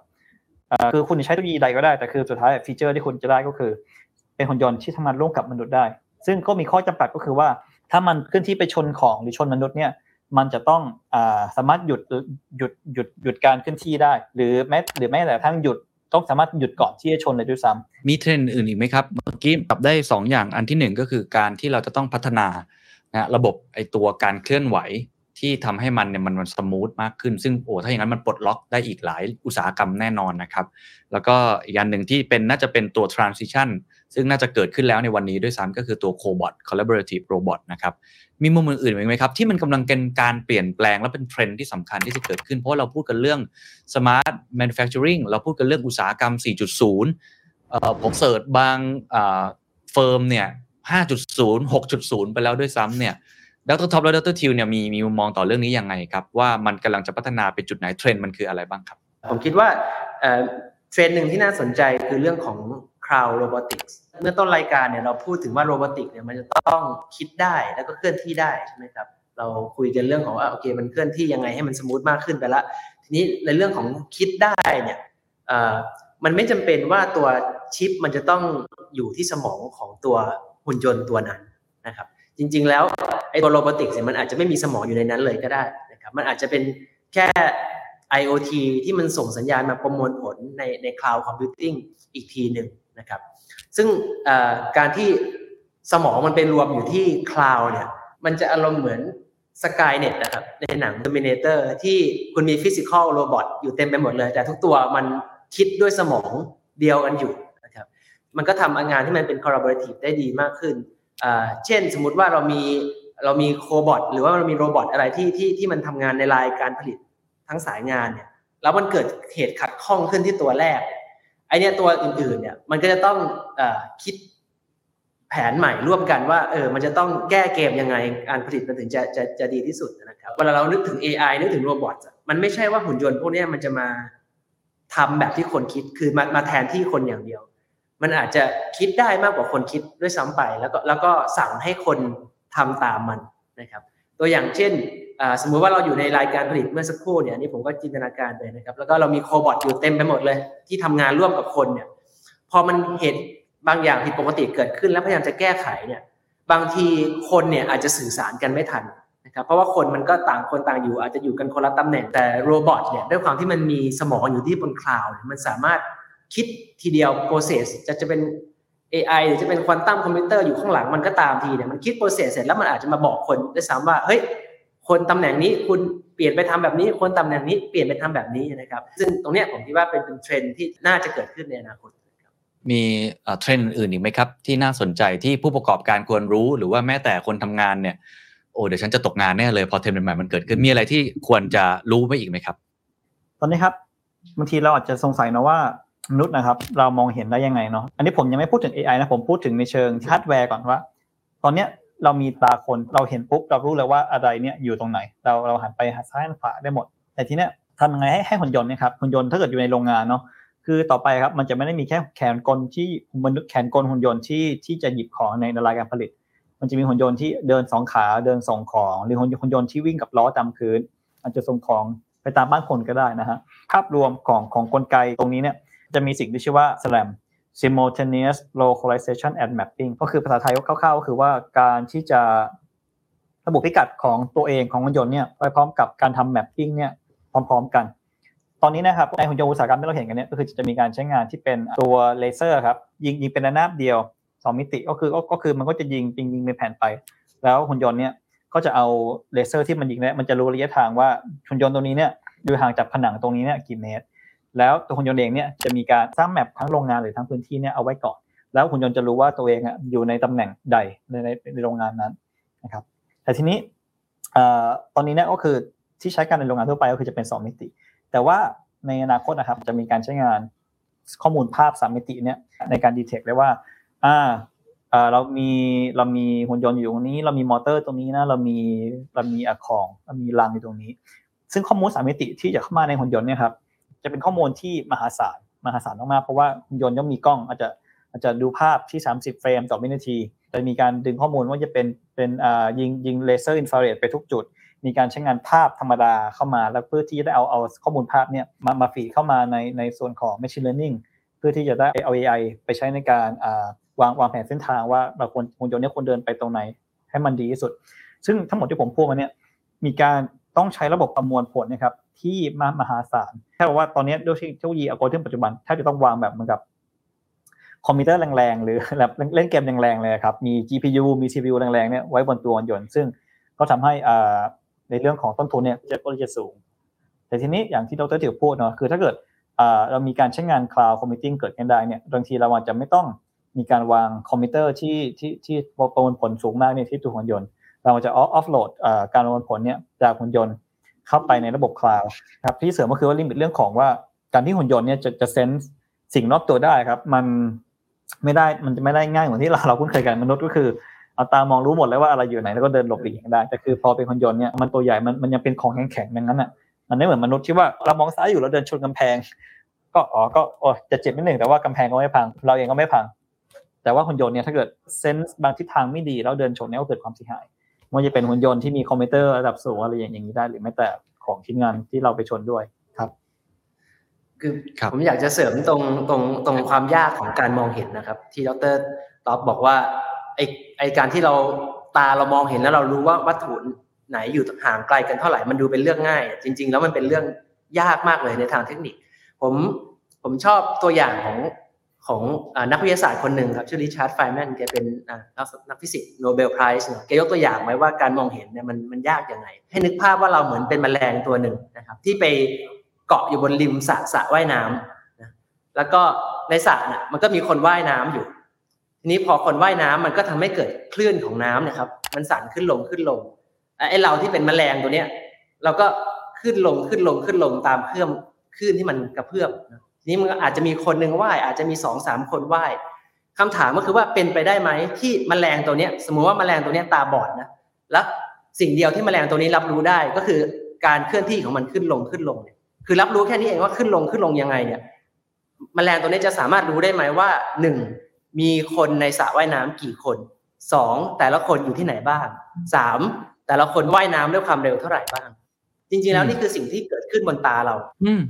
คือคุณใช้เทคโนโลยีใดก็ได้ แต่คือสุดท้าย feature ที่คุณจะได้ก็คือ เป็นหุ่นยนต์ที่ทำงานร่วมกับมนุษย์ได้ ซึ่งก็มีข้อจำกัดก็คือว่า ถ้ามันเคลื่อนที่ไปชนของหรือชนมนุษย์เนี่ยมันจะต้องสามารถหยุดหยุดหยุดหยุดการเคลื่อนที่ได้ หรือแม้หรือแม้แต่ทั้งหยุดต้องสามารถหยุดก่อนที่จะชนเลยด้วยซ้ำมีเทรนด์อื่นอีกไหมครับ เมื่อกี้ปรับได้ 2 อย่างอันที่ 1 ก็คือการที่เราจะต้องพัฒนานะระบบไอตัวการเคลื่อนไหว ที่ทำให้มันเนี่ยมันมัน smooth มากขึ้น ซึ่งโอ้ถ้าอย่างนั้นมันปลดล็อกได้อีกหลายอุตสาหกรรมแน่นอนนะครับ แล้วก็อีกอย่างหนึ่งที่เป็นน่าจะเป็นตัว transition ซึ่งน่าจะเกิดขึ้นแล้วในวันนี้ด้วยซ้ำก็คือตัว cobot collaborative robot นะครับ มีมุมอื่นๆอีกไหมครับ ที่มันกำลังเป็นการเปลี่ยนแปลงและเป็นเทรนด์ที่สำคัญที่จะเกิดขึ้น เพราะเราพูดกันเรื่อง smart manufacturing เราพูดกันเรื่องอุตสาหกรรม 4.0ผม search บางfirm เนี่ย5.0 6.0 ไปแล้วด้วยซ้ำเนี่ย ดรท็อปและดรทิวเนี่ยมีมีมุมมองต่อเรื่องนี้ยังไงครับ ว่ามันกำลังจะพัฒนาไปจุดไหนเทรนด์มันคืออะไรบ้างครับ ผมคิดว่าเทรนด์หนึ่งที่น่าสนใจคือเรื่องของ cloud robotics เมื่อต้นรายการเนี่ยเราพูดถึงว่า robotic เนี่ยมันจะต้องคิดได้แล้วก็เคลื่อนที่ได้ใช่ไหมครับเราคุยกันเรื่องของว่าโอเคมันเคลื่อนที่ยังไงให้มัน smooth มากขึ้นไปละทีนี้ในเรื่องของคิดได้เนี่ยมันไม่จำเป็นว่าตัวชิปมันจะต้องอยู่ที่สมองของตัวหุ่นยนต์ตัวนั้นนะครับ จริง ๆ แล้วไอ้ตัวโรบอติกเนี่ยมันอาจจะไม่มีสมองอยู่ในนั้นเลยก็ได้นะครับมันอาจจะเป็นแค่ IoT ที่มันส่งสัญญาณมาประมวลผลในใน cloud computing อีกทีหนึ่งนะครับซึ่งการที่สมองมันไปรวมอยู่ที่ cloud เนี่ยมันจะอารมณ์เหมือน Skynet นะครับในหนัง Terminator ที่คุณมี physical robot อยู่เต็มไปหมดเลย แต่ทุกตัวมันคิดด้วยสมองเดียวกันอยู่นะครับมันก็ทำงานที่มันเป็น collaborative ได้ดีมากขึ้น เช่นสมมุติว่าเรามีเรามีโคบอทหรือว่าเรามีโรบอทอะไรที่ที่ที่มันทำงานในรายการผลิตทั้งสายงานเนี่ยแล้วมันเกิดเหตุขัดข้องขึ้นที่ตัวแรกไอเนี้ยตัวอื่นๆเนี่ยมันก็จะต้องอคิดแผนใหม่ร่วมกันว่าเออมันจะต้องแก้เกมยังไงการผลิตมันถึงจะจะจะดีที่สุดนะครับเวลาเรานึกถึง AI นึกถึง robot มันไม่ใช่ว่าหุ่นยนต์พวกนี้มันจะมาทำแบบที่คนคิดคือมามาแทนที่คนอย่างเดียว มันอาจจะคิดได้มากกว่าคนคิดด้วยซ้ำไป แล้วก็แล้วก็สั่งให้คนทำตามมันนะครับ ตัวอย่างเช่นสมมุติว่าเราอยู่ในไลน์การผลิตเมื่อสักครู่เนี่ยนี่ผมก็จินตนาการไปนะครับ แล้วก็เรามี cobot อยู่เต็มไปหมดเลย ที่ทำงานร่วมกับคนเนี่ย พอมันเห็นบางอย่างผิดปกติเกิดขึ้นแล้วพยายามจะแก้ไขเนี่ย บางทีคนเนี่ยอาจจะสื่อสารกันไม่ทันนะครับ เพราะว่าคนมันก็ต่างคนต่างอยู่ อาจจะอยู่กันคนละตำแหน่งแต่ robot เนี่ยด้วยความที่มันมีสมองอยู่ที่บน cloud มันสามารถ คิดทีเดียว process จะจะเป็น AI หรือจะเป็น quantum computer อยู่ข้างหลังมันก็ตามทีเนี่ยมันคิด process เสร็จแล้วมันอาจจะมาบอกคนด้วยซ้ำว่าเฮ้ยคนตำแหน่งนี้คุณเปลี่ยนไปทำแบบนี้ คนตำแหน่งนี้เปลี่ยนไปทำแบบนี้นะครับ ซึ่งตรงเนี้ยผมคิดว่าเป็นเป็นเทรนด์ที่น่าจะเกิดขึ้นในอนาคตมีเอ่อเทรนด์อื่นๆอีกไหมครับ ที่น่าสนใจที่ผู้ประกอบการควรรู้หรือว่าแม้แต่คนทำงานเนี่ยโอ้เดี๋ยวฉันจะตกงานแน่เลย พอเทรนด์ใหม่ๆมันเกิดขึ้นมีอะไรที่ควรจะรู้ไปอีกไหมครับ ตอนนี้ครับบางทีเราอาจจะสงสัยนะว่า มนุษย์นะครับ เรามองเห็นได้ยังไงเนาะอันนี้ผมยังไม่พูดถึง AI นะผมพูดถึงในเชิงฮาร์ดแวร์ก่อนว่า ตอนเนี้ยเรามีตาคนเราเห็นปุ๊บเรารู้เลยว่าอะไรเนี่ยอยู่ตรงไหน เราเราหันไปหันซ้ายหันขวาได้หมด แต่ทีเนี้ยทำยังไงให้ให้หุ่นยนต์เนี่ยครับหุ่นยนต์ถ้าเกิดอยู่ในโรงงานเนาะคือต่อไปครับมันจะไม่ได้มีแค่แขนกลที่มนุษย์แขนกลหุ่นยนต์ที่ที่จะหยิบของในรายการผลิต มันจะมีหุ่นยนต์ที่เดินสองขาเดินส่งของ หรือหุ่นยนต์ที่วิ่งกับล้อตามพื้นอาจจะส่งของไปตามบ้านคนก็ได้นะฮะภาพรวมของของกลไกตรงนี้เนี่ย จะมีสิ่งที่ชื่อว่า SLAM simultaneous localization and mapping ก็คือภาษาไทยคร่าวๆก็คือว่าการที่จะระบุพิกัดของตัวเองของหุ่นยนต์เนี่ยไปพร้อมกับการทำ mapping เนี่ยพร้อม ๆกัน ตอนนี้นะครับในหุ่นยนต์อุตสาหกรรมที่เราเห็นกันเนี่ยก็คือจะมีการใช้งานที่เป็นตัวเลเซอร์ครับยิงยิงเป็นระนาบเดียว 2 มิติก็คือก็คือมันก็จะยิงยิงยิงเป็นแผ่นไป แล้วหุ่นยนต์เนี่ยก็จะเอาเลเซอร์ที่มันยิงเนี่ยมันจะรู้ระยะทางว่าหุ่นยนต์ตรงนี้เนี่ยอยู่ห่างจากผนังตรงนี้เนี่ยกี่เมตร แล้วตัวหุ่นยนต์เองเนี่ยจะมีการสร้าง map ทั้งโรงงานหรือทั้งพื้นที่เนี่ยเอาไว้ก่อน แล้วหุ่นยนต์จะรู้ว่าตัวเองอะอยู่ในตำแหน่งใดในในในโรงงานนั้นนะครับ แต่ทีนี้เอ่อตอนนี้เนี่ยก็คือที่ใช้กันในโรงงานทั่วไปก็คือจะเป็น 2 มิติ แต่ว่าในอนาคตนะครับจะมีการใช้งานข้อมูลภาพ 3 มิติเนี่ยในการดีเทคได้ว่าอ่าเออเรามีเรามีหุ่นยนต์อยู่ตรงนี้ เรามีมอเตอร์ตรงนี้นะเรามีเรามีอะของเรามีรังอยู่ตรงนี้ ซึ่งข้อมูลสามมิติที่จะเข้ามาในหุ่นยนต์เนี่ยครับ จะเป็นข้อมูลที่มหาศาลมหาศาลมากๆ เพราะว่าหุ่นยนต์ย่อมมีกล้องอาจจะอาจจะดูภาพที่ 30 เฟรมต่อวินาทีจะมีการดึงข้อมูลว่าจะเป็นเป็นอ่ายิงยิงเลเซอร์อินฟราเรดไปทุกจุด มีการใช้งานภาพธรรมดาเข้ามา แล้วเพื่อที่จะได้เอาเอาข้อมูลภาพเนี่ยมามา feed เข้ามาในในส่วนของ machine learning เพื่อที่จะได้เอา AI ไปใช้ในการอ่าวางวางแผนเส้นทางว่าเราควรหุ่นยนต์เนี่ยควรเดินไปตรงไหนให้มันดีที่สุด ซึ่งทั้งหมดที่ผมพูดมาเนี่ยมีการตต้องใช้ระบบประมวลผลนะครับที่มามหาศาลแค่บอกว่าตอนนี้ด้วยเทคโนโลยีอัลกอริทึมปัจจุบันแทบจะต้องวางแบบเหมือนกับคอมพิวเตอร์แรงๆ หรือแบบเล่นเกมแรงๆเลยครับ มี GPU มี CPU แรงๆเนี่ยไว้บนตัวหุ่นยนต์ ซึ่งก็ทำให้อ่าในเรื่องของต้นทุนเนี่ยจะก็จะสูง แต่ทีนี้อย่างที่ดรทิวพูดเนาะคือถ้าเกิดเรามีการใช้งาน cloud computing เกิดขึ้นได้เนี่ยบางทีเราอาจจะไม่ต้องมีการวางคอมพิวเตอร์ที่ที่ที่ประมวลผลสูงมากเนี่ยที่ตัวหุ่นยนต์ เราจะ offload การประมวลผลเนี่ยจากหุ่นยนต์ เข้าไปในระบบคลาวด์ครับที่เสริมก็คือว่า limit เรื่องของว่าการที่หุ่นยนต์เนี่ยจะจะ sense สิ่งนอกตัวได้ครับ มันไม่ได้มันจะไม่ได้ง่ายเหมือนที่เราเราคุ้นเคยกันมนุษย์ก็คือเอาตามองรู้หมดแล้วว่าอะไรอยู่ไหนแล้วก็เดินหลบหลีกได้แต่คือพอเป็นหุ่นยนต์เนี่ยมันตัวใหญ่มันมันยังเป็นของแข็งๆดังนั้นอะมันไม่เหมือนมนุษย์ที่ว่าเรามองซ้ายอยู่แล้วเดินชนกำแพง ก็อ๋อก็โอ้จะเจ็บนิดหนึ่งแต่ว่ากำแพงก็ไม่พัง เราเองก็ไม่พัง แต่ว่าหุ่นยนต์เนี่ยถ้าเกิด sense บางทิศทางไม่ดีแล้วเดินชนเนี่ยก็เกิดความเสียหาย มันจะเป็นหุ่นยนต์ที่มีคอมพิวเตอร์ระดับสูงอะไรอย่างนี้ได้ หรือแม้แต่ของชิ้นงานที่เราไปชนด้วยครับ คือผมอยากจะเสริมตรงตรงตรงความยากของการมองเห็นนะครับ ที่ดรท็อปบอกว่าไอไอการที่เราตาเรามองเห็นแล้วเรารู้ว่าวัตถุไหนอยู่ห่างไกลกันเท่าไหร่มันดูเป็นเรื่องง่าย จริง ๆ แล้วมันเป็นเรื่องยากมากเลยในทางเทคนิค ผมผมชอบตัวอย่างของ ของนักวิทยาศาสตร์คนหนึ่งครับชื่อริชาร์ดไฟน์แมนแกเป็นนักฟิสิกส์ Nobel Prize แกยกตัวอย่างไว้ว่าการมองเห็นเนี่ยมันมันยากยังไง ให้นึกภาพว่าเราเหมือนเป็นแมลงตัวหนึ่งนะครับที่ไปเกาะอยู่บนริมสระสระว่ายน้ำนะแล้วก็ในสระน่ะมันก็มีคนว่ายน้ำอยู่ ทีนี้พอคนว่ายน้ำมันก็ทำให้เกิดคลื่นของน้ำนะครับ มันสั่นขึ้นลงขึ้นลงไอ้เราที่เป็นแมลงตัวเนี้ย เราก็ขึ้นลงขึ้นลงขึ้นลงตามเครื่องคลื่นที่มันกระเพื่อมนะ นี้มันอาจจะมีคนหนึ่งว่ายอาจจะมีสองสามคนว่ายคำถามก็คือว่าเป็นไปได้ไหมที่มแมลงตัวเนี้ย สมมุติว่าแมลงตัวเนี้ยตาบอดนะแล้วสิ่งเดียวที่มแมลงตัวนี้รับรู้ได้ก็คือการเคลื่อนที่ของมันขึ้นลงขึ้นลงเนี่ยคือรับรู้แค่นี้เองว่าขึ้นลงขึ้นลงยังไงเนี่ยมแมลงตัวนี้จะสามารถรู้ได้ไหมว่าหนึ่งมีคนในสระว่ายน้ำกี่คนสองแต่ละคนอยู่ที่ไหนบ้างสามแต่ละคนว่ายน้ำด้วยความเร็วเท่าไหร่บ้าง จริงๆแล้วนี่คือสิ่งที่เกิดขึ้นบนตาเรา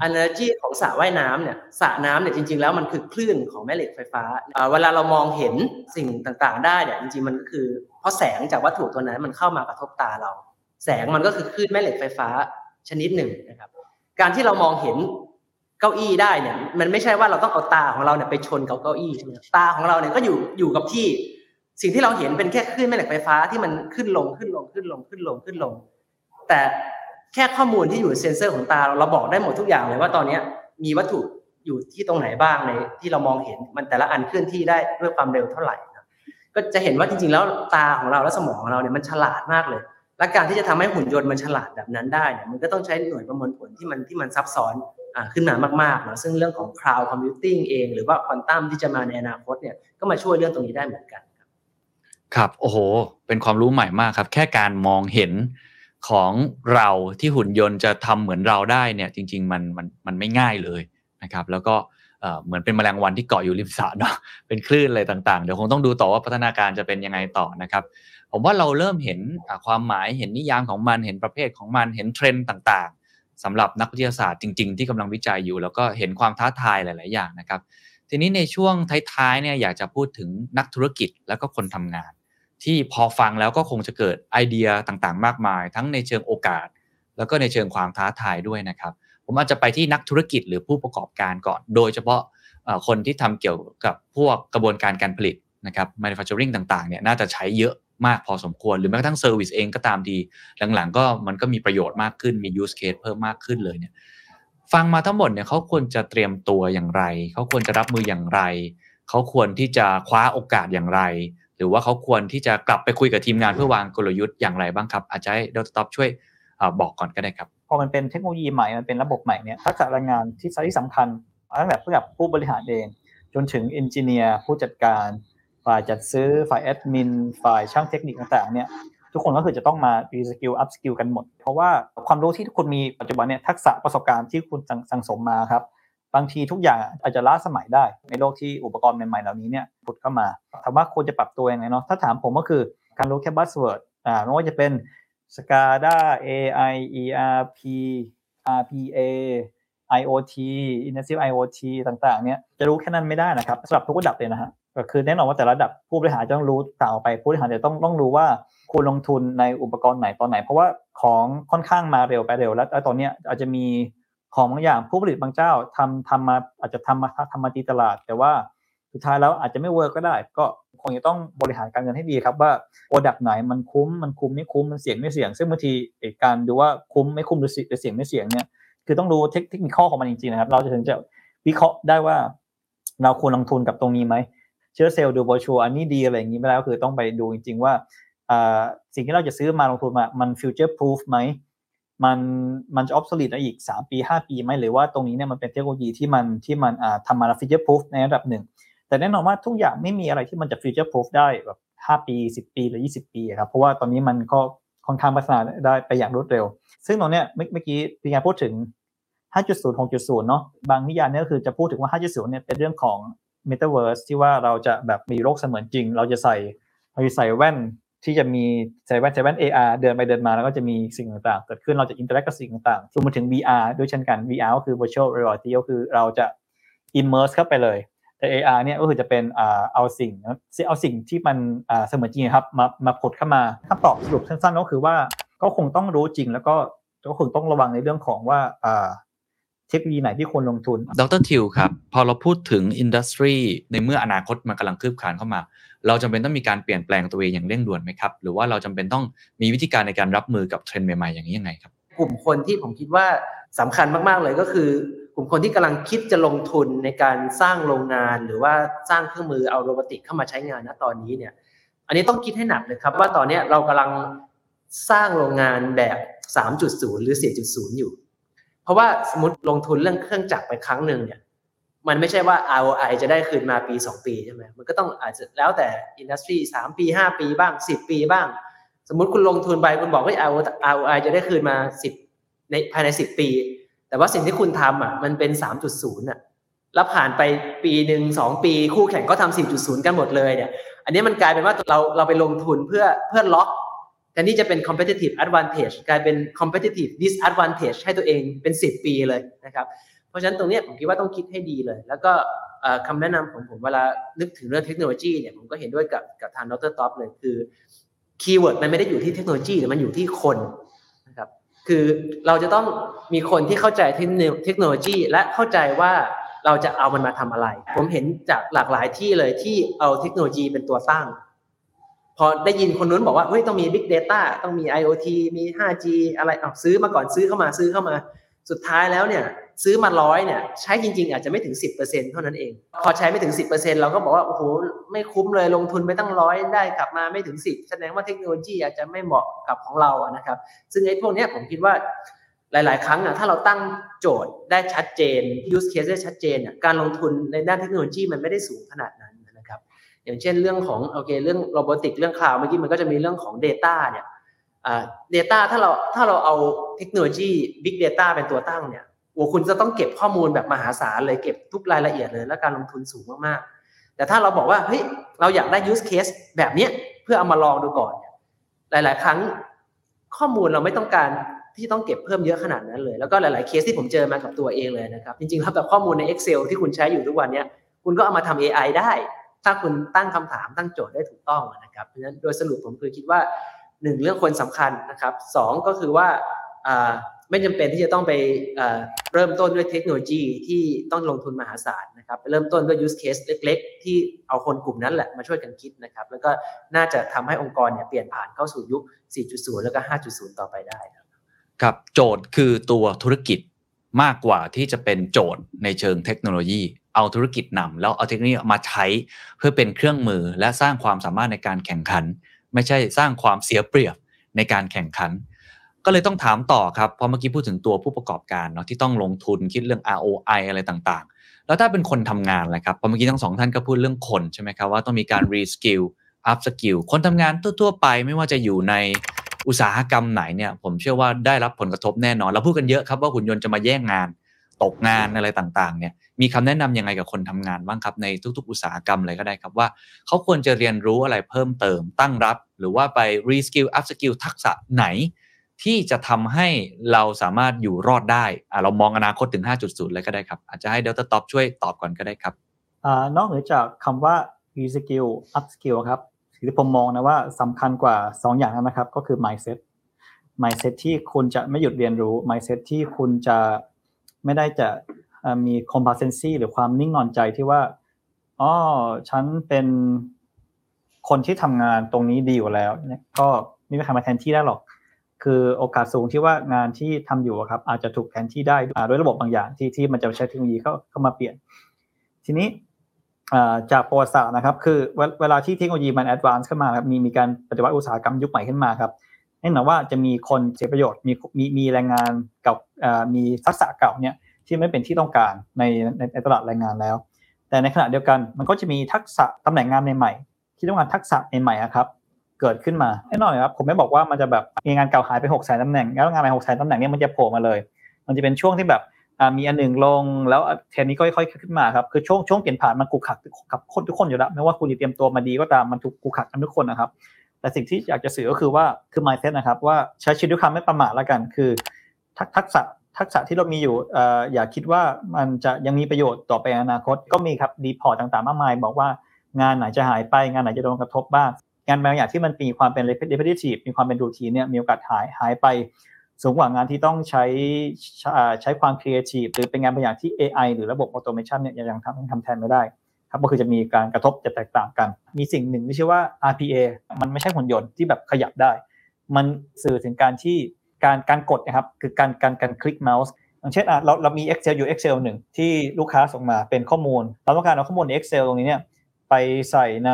อันเนอร์จีของสระว่ายน้ำเนี่ยสระน้ำเนี่ยจริง ๆ แล้วมันคือคลื่นของแม่เหล็กไฟฟ้า เวลาเรามองเห็นสิ่งต่างๆ ได้เนี่ยจริงๆมันก็คือเพราะแสงจากวัตถุตัวนั้นมันเข้ามากระทบตาเรา แสงมันก็คือคลื่นแม่เหล็กไฟฟ้าชนิดหนึ่งนะครับ การที่เรามองเห็นเก้าอี้ได้เนี่ย มันไม่ใช่ว่าเราต้องเอาตาของเราเนี่ยไปชนกับเก้าอี้ใช่ไหมตาของเราเนี่ยก็อยู่อยู่กับที่ สิ่งที่เราเห็นเป็นแค่คลื่นแม่เหล็กไฟฟ้าที่มันขึ้นลงขึ้นลงขึ้นลงขึ้นลงขึ้นลง แต่ แค่ข้อมูลที่อยู่เซนเซอร์ของตา เราบอกได้หมดทุกอย่างเลยว่าตอนนี้มีวัตถุอยู่ที่ตรงไหนบ้างในที่เรามองเห็นมันแต่ละอันเคลื่อนที่ได้ด้วยความเร็วเท่าไหร่นะก็จะเห็นว่าจริง ๆ แล้วตาของเราและสมองของเราเนี่ยมันฉลาดมากเลย และการที่จะทำให้หุ่นยนต์มันฉลาดแบบนั้นได้เนี่ยมันก็ต้องใช้หน่วยประมวลผลที่มันที่มันซับซ้อนอ่าขึ้นมามากๆนะซึ่งเรื่องของ cloud computing เอง หรือว่าควอนตัมที่จะมาในอนาคตเนี่ยก็มาช่วยเรื่องตรงนี้ได้เหมือนกันครับ โอ้โห เป็นความรู้ใหม่มากครับ แค่การมองเห็น ของเราที่หุ่นยนต์จะทำเหมือนเราได้เนี่ยจริง ๆ มันมันมันไม่ง่ายเลยนะครับ แล้วก็เหมือนเป็นแมลงวันที่เกาะอยู่ริมสระเนาะเป็นคลื่นอะไรต่างๆ เดี๋ยวคงต้องดูต่อว่าพัฒนาการจะเป็นยังไงต่อนะครับ ผมว่าเราเริ่มเห็นความหมายเห็นนิยามของมันเห็นประเภทของมันเห็นเทรนด์ต่างๆสำหรับนักวิทยาศาสตร์จริง ๆ ที่กำลังวิจัยอยู่ แล้วก็เห็นความท้าทายหลาย ๆ อย่างนะครับ ทีนี้ในช่วงท้ายๆเนี่ยอยากจะพูดถึงนักธุรกิจแล้วก็คนทำงาน ที่พอฟังแล้วก็คงจะเกิดไอเดียต่างๆ มากมาย ทั้งในเชิงโอกาส แล้วก็ในเชิงความท้าทายด้วยนะครับ ผมอาจจะไปที่นักธุรกิจหรือผู้ประกอบการก่อน โดยเฉพาะคนที่ทำเกี่ยวกับพวกกระบวนการการผลิตนะครับ manufacturing ต่างๆเนี่ยน่าจะใช้เยอะมากพอสมควร หรือแม้กระทั่ง service เองก็ตามดี หลังๆ ก็มันก็มีประโยชน์มากขึ้นมี use case เพิ่มมากขึ้นเลยเนี่ยฟังมาทั้งหมดเนี่ยเขาควรจะเตรียมตัวอย่างไร เขาควรจะรับมืออย่างไร เขาควรที่จะคว้าโอกาสอย่างไร หรือว่าเขาควรที่จะกลับไปคุยกับทีมงานเพื่อวางกลยุทธ์อย่างไรบ้างครับ อาจจะให้ดรท็อปช่วยบอกก่อนก็ได้ครับ พอมันเป็นเทคโนโลยีใหม่ มันเป็นระบบใหม่เนี่ยทักษะแรงงานที่ที่สำคัญตั้งแต่เพื่อผู้บริหารเอง จนถึง engineer ผู้จัดการ ฝ่ายจัดซื้อ ฝ่ายแอดมิน ฝ่ายช่างเทคนิคต่างๆเนี่ยทุกคนก็คือจะต้องมา reskill upskill กันหมด เพราะว่าความรู้ที่ทุกคนมีปัจจุบันเนี่ยทักษะประสบการณ์ที่คุณสั่งสมมาครับ บางทีทุกอย่างอาจจะล้าสมัยได้ ในโลกที่อุปกรณ์ใหม่ๆเหล่านี้เนี่ยผุดเข้ามาถามว่าควรจะปรับตัวยังไงเนาะถ้าถามผมก็คือการรู้แค่ buzzword อ่าไม่ว่าจะเป็น SCADA AI ERP RPA IoT Industrial IoT ต่างๆ เนี่ยจะรู้แค่นั้นไม่ได้นะครับสำหรับทุกระดับเลยนะฮะก็คือแน่นอนว่าแต่ละระดับผู้บริหารจะต้องรู้ต่างออกไป ผู้บริหารจะต้องต้องรู้ว่าควรลงทุนในอุปกรณ์ไหนตอนไหน เพราะว่าของค่อนข้างมาเร็วไปเร็วแล้วตอนนี้อาจจะมี ของบางอย่างผู้ผลิตบางเจ้าทำทำมาอาจจะทำมาทำมาตีตลาด แต่ว่าสุดท้ายแล้วอาจจะไม่ work ก็ได้ ก็คงจะต้องบริหารการเงินให้ดีครับว่า product ไหนมันคุ้มมันคุ้มไม่คุ้มมันเสี่ยงไม่เสี่ยง ซึ่งบางทีการดูว่าคุ้มไม่คุ้มหรือเสี่ยงไม่เสี่ยงเนี่ยคือต้องรู้เทคเทคนิคของมันจริงๆนะครับ เราจะถึงจะวิเคราะห์ได้ว่า เราควรลงทุนกับตรงนี้ไหมเชื่อเซลส์ดูโบชัวอันนี้ดีอะไรอย่างนี้ไม่แล้วคือต้องไปดูจริง ๆ ว่าอ่าสิ่งที่เราจะซื้อมาลงทุนมามัน future proof ไหม มันมันจะ obsolete อีก 3 ปี 5 ปีไหมหรือว่าตรงนี้เนี่ยมันเป็นเทคโนโลยีที่มันที่มันอ่าทำมาแล้ว future proof ในระดับหนึ่ง แต่แน่นอนว่าทุกอย่างไม่มีอะไรที่มันจะ future proof ได้แบบ 5 ปี 10 ปีหรือ 20 ปีครับเพราะว่าตอนนี้มันก็ค่อนข้างพัฒนาได้ไปอย่างรวดเร็ว ซึ่งตรงเนี้ยเมื่อกี้พี่งานพูดถึง 5.0 6.0 เนาะบางนิยามเนี่ยก็คือจะพูดถึงว่า 5.0 เนี่ยเป็นเรื่องของ Metaverse ที่ว่าเราจะแบบมีโลกเสมือนจริง เราจะใส่เราจะใส่แว่น ที่จะมีใส่แว่นใส่แว่น AR เดินไปเดินมาแล้วก็จะมีสิ่งต่างๆ เกิดขึ้นเราจะ interact กับสิ่งต่างๆรวมไปถึง VR ด้วยเช่นกัน VR ก็คือ virtual reality ก็คือเราจะ immerse เข้าไปเลย แต่ AR เนี่ยก็คือจะเป็นอ่าเอาสิ่งเอาสิ่งที่มันเสมือนจริงครับมามาผุดเข้ามาคำตอบสรุปสั้นๆก็คือว่าก็คงต้องรู้จริงแล้วก็ก็คงต้องระวังในเรื่องของว่า เทคโนโลยีไหนที่ควรลงทุน ดรทิวครับ พอเราพูดถึง industry ในเมื่ออนาคตมันกำลังคืบคลานเข้ามา เราจำเป็นต้องมีการเปลี่ยนแปลงตัวเองอย่างเร่งด่วนไหมครับ หรือว่าเราจำเป็นต้องมีวิธีการในการรับมือกับเทรนด์ใหม่ๆอย่างนี้ยังไงครับ กลุ่มคนที่ผมคิดว่าสำคัญมากๆเลยก็คือ กลุ่มคนที่กำลังคิดจะลงทุนในการสร้างโรงงาน หรือว่าสร้างเครื่องมือเอา robotic เข้ามาใช้งานณตอนนี้เนี่ย อันนี้ต้องคิดให้หนักเลยครับว่าตอนนี้เรากำลังสร้างโรงงานแบบ 3.0 หรือ 4.0 อยู่ เพราะว่าสมมติลงทุนเรื่องเครื่องจักรไปครั้งหนึ่งเนี่ยมันไม่ใช่ว่า ROI จะได้คืนมาปี 2 ปีใช่ไหมมันก็ต้องอาจจะแล้วแต่อินดัสทรี3ปี 5 ปีบ้าง 10 ปีบ้าง สมมุติคุณลงทุนไปคุณบอกว่า ROI จะได้คืนมา 10ในภายใน 10 ปี แต่ว่าสิ่งที่คุณทำอะมันเป็น 3.0อะแล้วผ่านไปปีหนึ่งสองปี คู่แข่งก็ทำ4.0 กันหมดเลยเนี่ย อันนี้มันกลายเป็นว่าเราเราไปลงทุนเพื่อเพื่อล็อก นที่จะเป็น competitive advantage กลายเป็น competitive disadvantage ให้ตัวเองเป็น 10 ปีเลยนะครับ เพราะฉะนั้นตรงนี้ผมคิดว่าต้องคิดให้ดีเลย แล้วก็คำแนะนำของผมเวลานึกถึงเรื่องเทคโนโลยีเนี่ยผมก็เห็นด้วยกับกับทางดรท็อปเลยคือ keyword มันไม่ได้อยู่ที่เทคโนโลยีแต่มันอยู่ที่คนนะครับคือเราจะต้องมีคนที่เข้าใจเทคโนโลยี และเข้าใจว่าเราจะเอามันมาทำอะไร ผมเห็นจากหลากหลายที่เลยที่เอาเทคโนโลยีเป็นตัวตั้าง พอได้ยินคนนู้นบอกว่าเฮ้ยต้องมี Big Data ต้องมี IoT มี 5G อะไรเอาซื้อมาก่อนซื้อเข้ามาซื้อเข้ามา สุดท้ายแล้วเนี่ยซื้อมาร้อยเนี่ยใช้จริง ๆ อาจจะไม่ถึง 10%เท่านั้นเอง พอใช้ไม่ถึง 10%เราก็บอกว่า โอ้โห ไม่คุ้มเลยลงทุนไปตั้งร้อยได้กลับมาไม่ถึง 10 แสดงว่าเทคโนโลยีอาจจะไม่เหมาะกับของเราอะนะครับ ซึ่งไอ้พวกเนี้ยผมคิดว่าหลาย ๆ ครั้งอะถ้าเราตั้งโจทย์ได้ชัดเจน use case ได้ชัดเจนอะการลงทุนในด้านเทคโนโลยีมันไม่ได้สูงขนาดนั้น อย่างเช่นเรื่องของโอเคเรื่องโรบอติกเรื่องคลาวเมื่อกี้มันก็จะมีเรื่องของ Data เนี่ยอ่า Data ถ้าเราถ้าเราเอาเทคโนโลยี Big Data เป็นตัวตั้งเนี่ยโอ้คุณจะต้องเก็บข้อมูลแบบมหาศาลเลยเก็บทุกรายละเอียดเลยและการลงทุนสูงมากๆ แต่ถ้าเราบอกว่าเฮ้ยเราอยากได้ use case แบบเนี้ยเพื่อเอามาลองดูก่อนเนี่ยหลาย ๆ ครั้งข้อมูลเราไม่ต้องการที่ต้องเก็บเพิ่มเยอะขนาดนั้นเลย แล้วก็หลาย ๆ เคสที่ผมเจอมากับตัวเองเลยนะครับ จริงๆแล้วแบบข้อมูลใน Excel ที่คุณใช้อยู่ทุกวันเนี้ยคุณก็เอามาทำ AI ได้ ถ้าคุณตั้งคำถามตั้งโจทย์ได้ถูกต้องนะครับเพราะฉะนั้นโดยสรุปผมคือคิดว่าหนึ่งเรื่องคนสำคัญนะครับสองก็คือว่าไม่จำเป็นที่จะต้องไปเริ่มต้นด้วยเทคโนโลยีที่ต้องลงทุนมหาศาลนะครับเริ่มต้นด้วย use case เล็ก ๆ ที่เอาคนกลุ่มนั้นแหละมาช่วยกันคิดนะครับแล้วก็น่าจะทำให้องค์กรเนี่ยเปลี่ยนผ่านเข้าสู่ยุค 4.0 แล้วก็ 5.0 ต่อไปได้ครับครับโจทย์คือตัวธุรกิจมากกว่าที่จะเป็นโจทย์ในเชิงเทคโนโลยี เอาธุรกิจนำแล้วเอาเทคโนโลยีมาใช้เพื่อเป็นเครื่องมือและสร้างความสามารถในการแข่งขัน ไม่ใช่สร้างความเสียเปรียบในการแข่งขัน ก็เลยต้องถามต่อครับเพราะเมื่อกี้พูดถึงตัวผู้ประกอบการเนาะที่ต้องลงทุนคิดเรื่อง ROI อะไรต่างๆ แล้วถ้าเป็นคนทำงานแหละครับเพราะเมื่อกี้ทั้งสองท่านก็พูดเรื่องคนใช่ไหมครับว่าต้องมีการ reskill up skill คนทำงานทั่วๆไปไม่ว่าจะอยู่ในอุตสาหกรรมไหนเนี่ยผมเชื่อว่าได้รับผลกระทบแน่นอน เราพูดกันเยอะครับว่าหุ่นยนต์จะมาแย่งงาน ตกงานอะไรต่างๆเนี่ยมีคำแนะนำยังไงกับคนทำงานบ้างครับในทุก ๆ อุตสาหกรรมเลยก็ได้ครับว่าเขาควรจะเรียนรู้อะไรเพิ่มเติมตั้งรับ หรือว่าไป reskill up skill ทักษะไหน ที่จะทำให้เราสามารถอยู่รอดได้อะเรามองอนาคตถึง 5.0 เลยก็ได้ครับ อาจจะให้เดลต้าท็อปช่วยตอบก่อนก็ได้ครับอนอกเหนือจากคำว่า reskill upskill ครับสิ่งที่ผมมองนะว่าสำคัญกว่า 2 อย่างนั้นนะครับ ก็คือ mindset mindset ที่คุณจะไม่หยุดเรียนรู้ mindset ที่คุณจะ ไม่ได้จะเอ่อมี complacency หรือความนิ่งนอนใจที่ว่าอ๋อฉันเป็นคนที่ทำงานตรงนี้ดีอยู่แล้วเนี่ยก็ไม่มีใครมาแทนที่ได้หรอก คือโอกาสสูงที่ว่างานที่ทำอยู่ครับ อาจจะถูกแทนที่ได้ด้วยระบบบางอย่างที่ที่มันจะใช้เทคโนโลยีเข้าเข้ามาเปลี่ยน ทีนี้จากประวัติศาสตร์นะครับ คือเวเวลาที่เทคโนโลยีมัน advance ขึ้นมาครับมีมีการปฏิวัติอุตสาหกรรมยุคใหม่ขึ้นมาครับ แน่นอนว่าจะมีคนเสียประโยชน์มีมีมีแรงงานเก่ามีทักษะเก่าเนี่ยที่ไม่เป็นที่ต้องการในในตลาดแรงงานแล้ว แต่ในขณะเดียวกันมันก็จะมีทักษะตำแหน่งงานใหม่ๆที่ต้องการทักษะใหม่ๆครับเกิดขึ้นมาแน่นอนครับผมไม่บอกว่ามันจะแบบงานเก่าหายไปหกแสนตำแหน่งแล้วงานใหม่หกแสนตำแหน่งเนี้มันจะโผล่มาเลย มันจะเป็นช่วงที่แบบมีอันหนึ่งลงแล้วเทรนนี้ก็ค่อยๆขึ้นมาครับคือช่วงช่วงเปลี่ยนผ่านมันกูขักกับคนทุกคนอยู่แล้วไม่ว่าคุณจะเตรียมตัวมาดีก็ตามมันถูกกูขักกันทุกคนนะครับ แต่สิ่งที่อยากจะสื่อก็คือว่าคือ mindset นะครับ ว่าใช้ชีวิตด้วยความไม่ประมาทแล้วกัน คือทักษะทักษะที่เรามีอยู่อย่าคิดว่ามันจะยังมีประโยชน์ต่อไปในอนาคตก็มีครับดีพอร์ตต่างๆ มากมาย บอกว่างานไหนจะหายไปงานไหนจะโดนกระทบบ้าง งานบางอย่างที่มันมีความเป็น repetitive มีความเป็นรูทีนเนี่ยมีโอกาสหายหายไป สูงกว่างานที่ต้องใช้ใช้ใช้ความ creative หรือเป็นงานบางอย่างที่ AI หรือระบบ automation เนี่ยยังทำยังทำแทนไม่ได้ ครับก็คือจะมีการกระทบจะแตกต่างกัน มีสิ่งหนึ่งที่ชื่อว่า RPA มันไม่ใช่หุ่นยนต์ที่แบบขยับได้ มันสื่อถึงการที่การการกดนะครับคือการการการคลิกเมาส์อย่างเช่นเราเรามี Excel อยู่ Excel หนึ่งที่ลูกค้าส่งมาเป็นข้อมูล เราต้องการเอาข้อมูลใน Excel ตรงนี้เนี่ยไปใส่ใน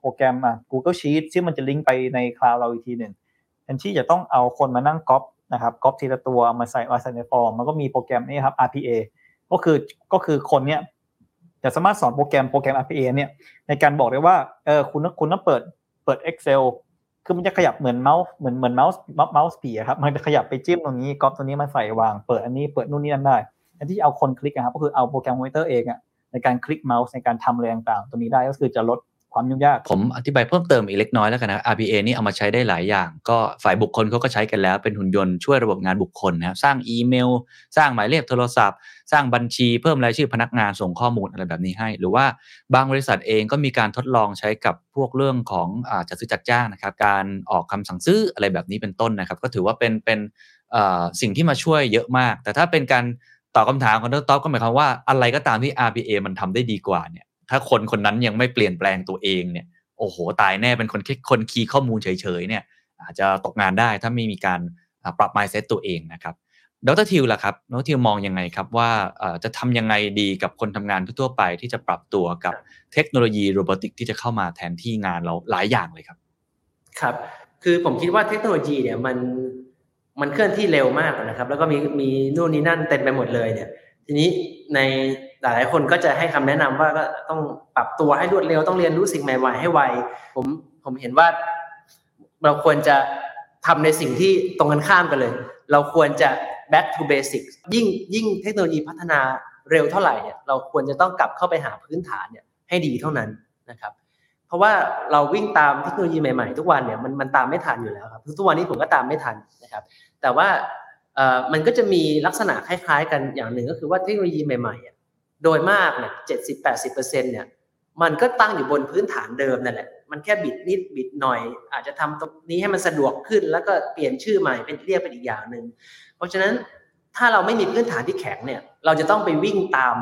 โปรแกรมอะ Google Sheet ซึ่งมันจะลิงก์ไปในคลาวด์เราอีกทีหนึ่งแทนที่จะต้องเอาคนมานั่งก๊อปนะครับก๊อปทีละตัวมาใส่มาใส่ในฟอร์มมันก็มีโปรแกรมนี้ครับ RPA ก็คือก็คือคนเนี้ย จะสามารถสอนโปรแกรมโปรแกรม RPA เนี่ยในการบอกได้ว่าเออคุณคุณต้องเปิดเปิด Excel คือมันจะขยับเหมือนเมาส์เหมือนเหมือนเมาส์เมาส์ผีครับมันจะขยับไปจิ้มตรงนี้ก๊อปตรงนี้มาใส่วางเปิดอันนี้เปิดนู่นนี่นั่นได้อันที่เอาคนคลิกนะครับก็คือเอาโปรแกรมคอมพิวเตอร์เองอะในการคลิกเมาส์ในการทำอะไรต่างๆตัวนี้ได้ก็คือจะลด ความยุ่งยาก ผมอธิบายเพิ่มเติมอีกเล็กน้อยแล้วกันนะ RPA นี่เอามาใช้ได้หลายอย่าง ก็ฝ่ายบุคคลเขาก็ใช้กันแล้ว เป็นหุ่นยนต์ช่วยระบบงานบุคคลนะครับ สร้างอีเมล สร้างหมายเลขโทรศัพท์ สร้างบัญชีเพิ่มรายชื่อพนักงานส่งข้อมูลอะไรแบบนี้ให้ หรือว่าบางบริษัทเองก็มีการทดลองใช้กับพวกเรื่องของอจัดซื้อจัดจ้างนะครับ การออกคำสั่งซื้ออะไรแบบนี้เป็นต้นนะครับ ก็ถือว่าเป็นเป็นสิ่งที่มาช่วยเยอะมาก แต่ถ้าเป็นการตอบคำถามของดรท็อปก็หมายความว่าอะไรก็ตามที่ RPA มันทำได้ดีกว่าเนี่ย ถ้าคนคนนั้นยังไม่เปลี่ยนแปลงตัวเองเนี่ยโอ้โห ตายแน่เป็นคนแค่คนคีย์ข้อมูลเฉยๆเนี่ยอาจจะตกงานได้ถ้าไม่มีการอ่าปรับ mindset ตัวเองนะครับดรทิวล่ะครับดรทิวมองยังไงครับว่าเอ่อจะทำยังไงดีกับคนทำงานทั่วๆไปที่จะปรับตัวกับเทคโนโลยีโรบอติกที่จะเข้ามาแทนที่งานเราหลายอย่างเลยครับครับ คือผมคิดว่าเทคโนโลยีเนี่ยมันมันเคลื่อนที่เร็วมากนะครับ แล้วก็มีมีนู่นนี่นั่นเต็มไปหมดเลยเนี่ย ทีนี้ใน หลายๆคนก็จะให้คำแนะนำว่าก็ต้องปรับตัวให้รวดเร็วต้องเรียนรู้สิ่งใหม่ ๆ ให้ไวผมผมเห็นว่าเราควรจะทำในสิ่งที่ตรงกันข้ามกันเลย เราควรจะ back to basics ยิ่งยิ่งเทคโนโลยีพัฒนาเร็วเท่าไหร่เนี่ยเราควรจะต้องกลับเข้าไปหาพื้นฐานเนี่ยให้ดีเท่านั้นนะครับ เพราะว่าเราวิ่งตามเทคโนโลยีใหม่ๆ ทุกวันเนี่ยมันมันตามไม่ทันอยู่แล้วครับทุกวันนี้ผมก็ตามไม่ทันนะครับ แต่ว่ามันก็จะมีลักษณะคล้ายๆ กันอย่างหนึ่งก็คือว่าเทคโนโลยีใหม่ๆอะ โดยมากเนี่ยเจ็ดสิบแปดสิบเปอร์เซ็นต์เนี่ยมันก็ตั้งอยู่บนพื้นฐานเดิมนั่นแหละ มันแค่บิดนิดบิดหน่อย อาจจะทำตรงนี้ให้มันสะดวกขึ้น แล้วก็เปลี่ยนชื่อใหม่เป็นเรียกเป็นอีกอย่างหนึ่ง เพราะฉะนั้นถ้าเราไม่มีพื้นฐานที่แข็งเนี่ย เราจะต้องไปวิ่งตาม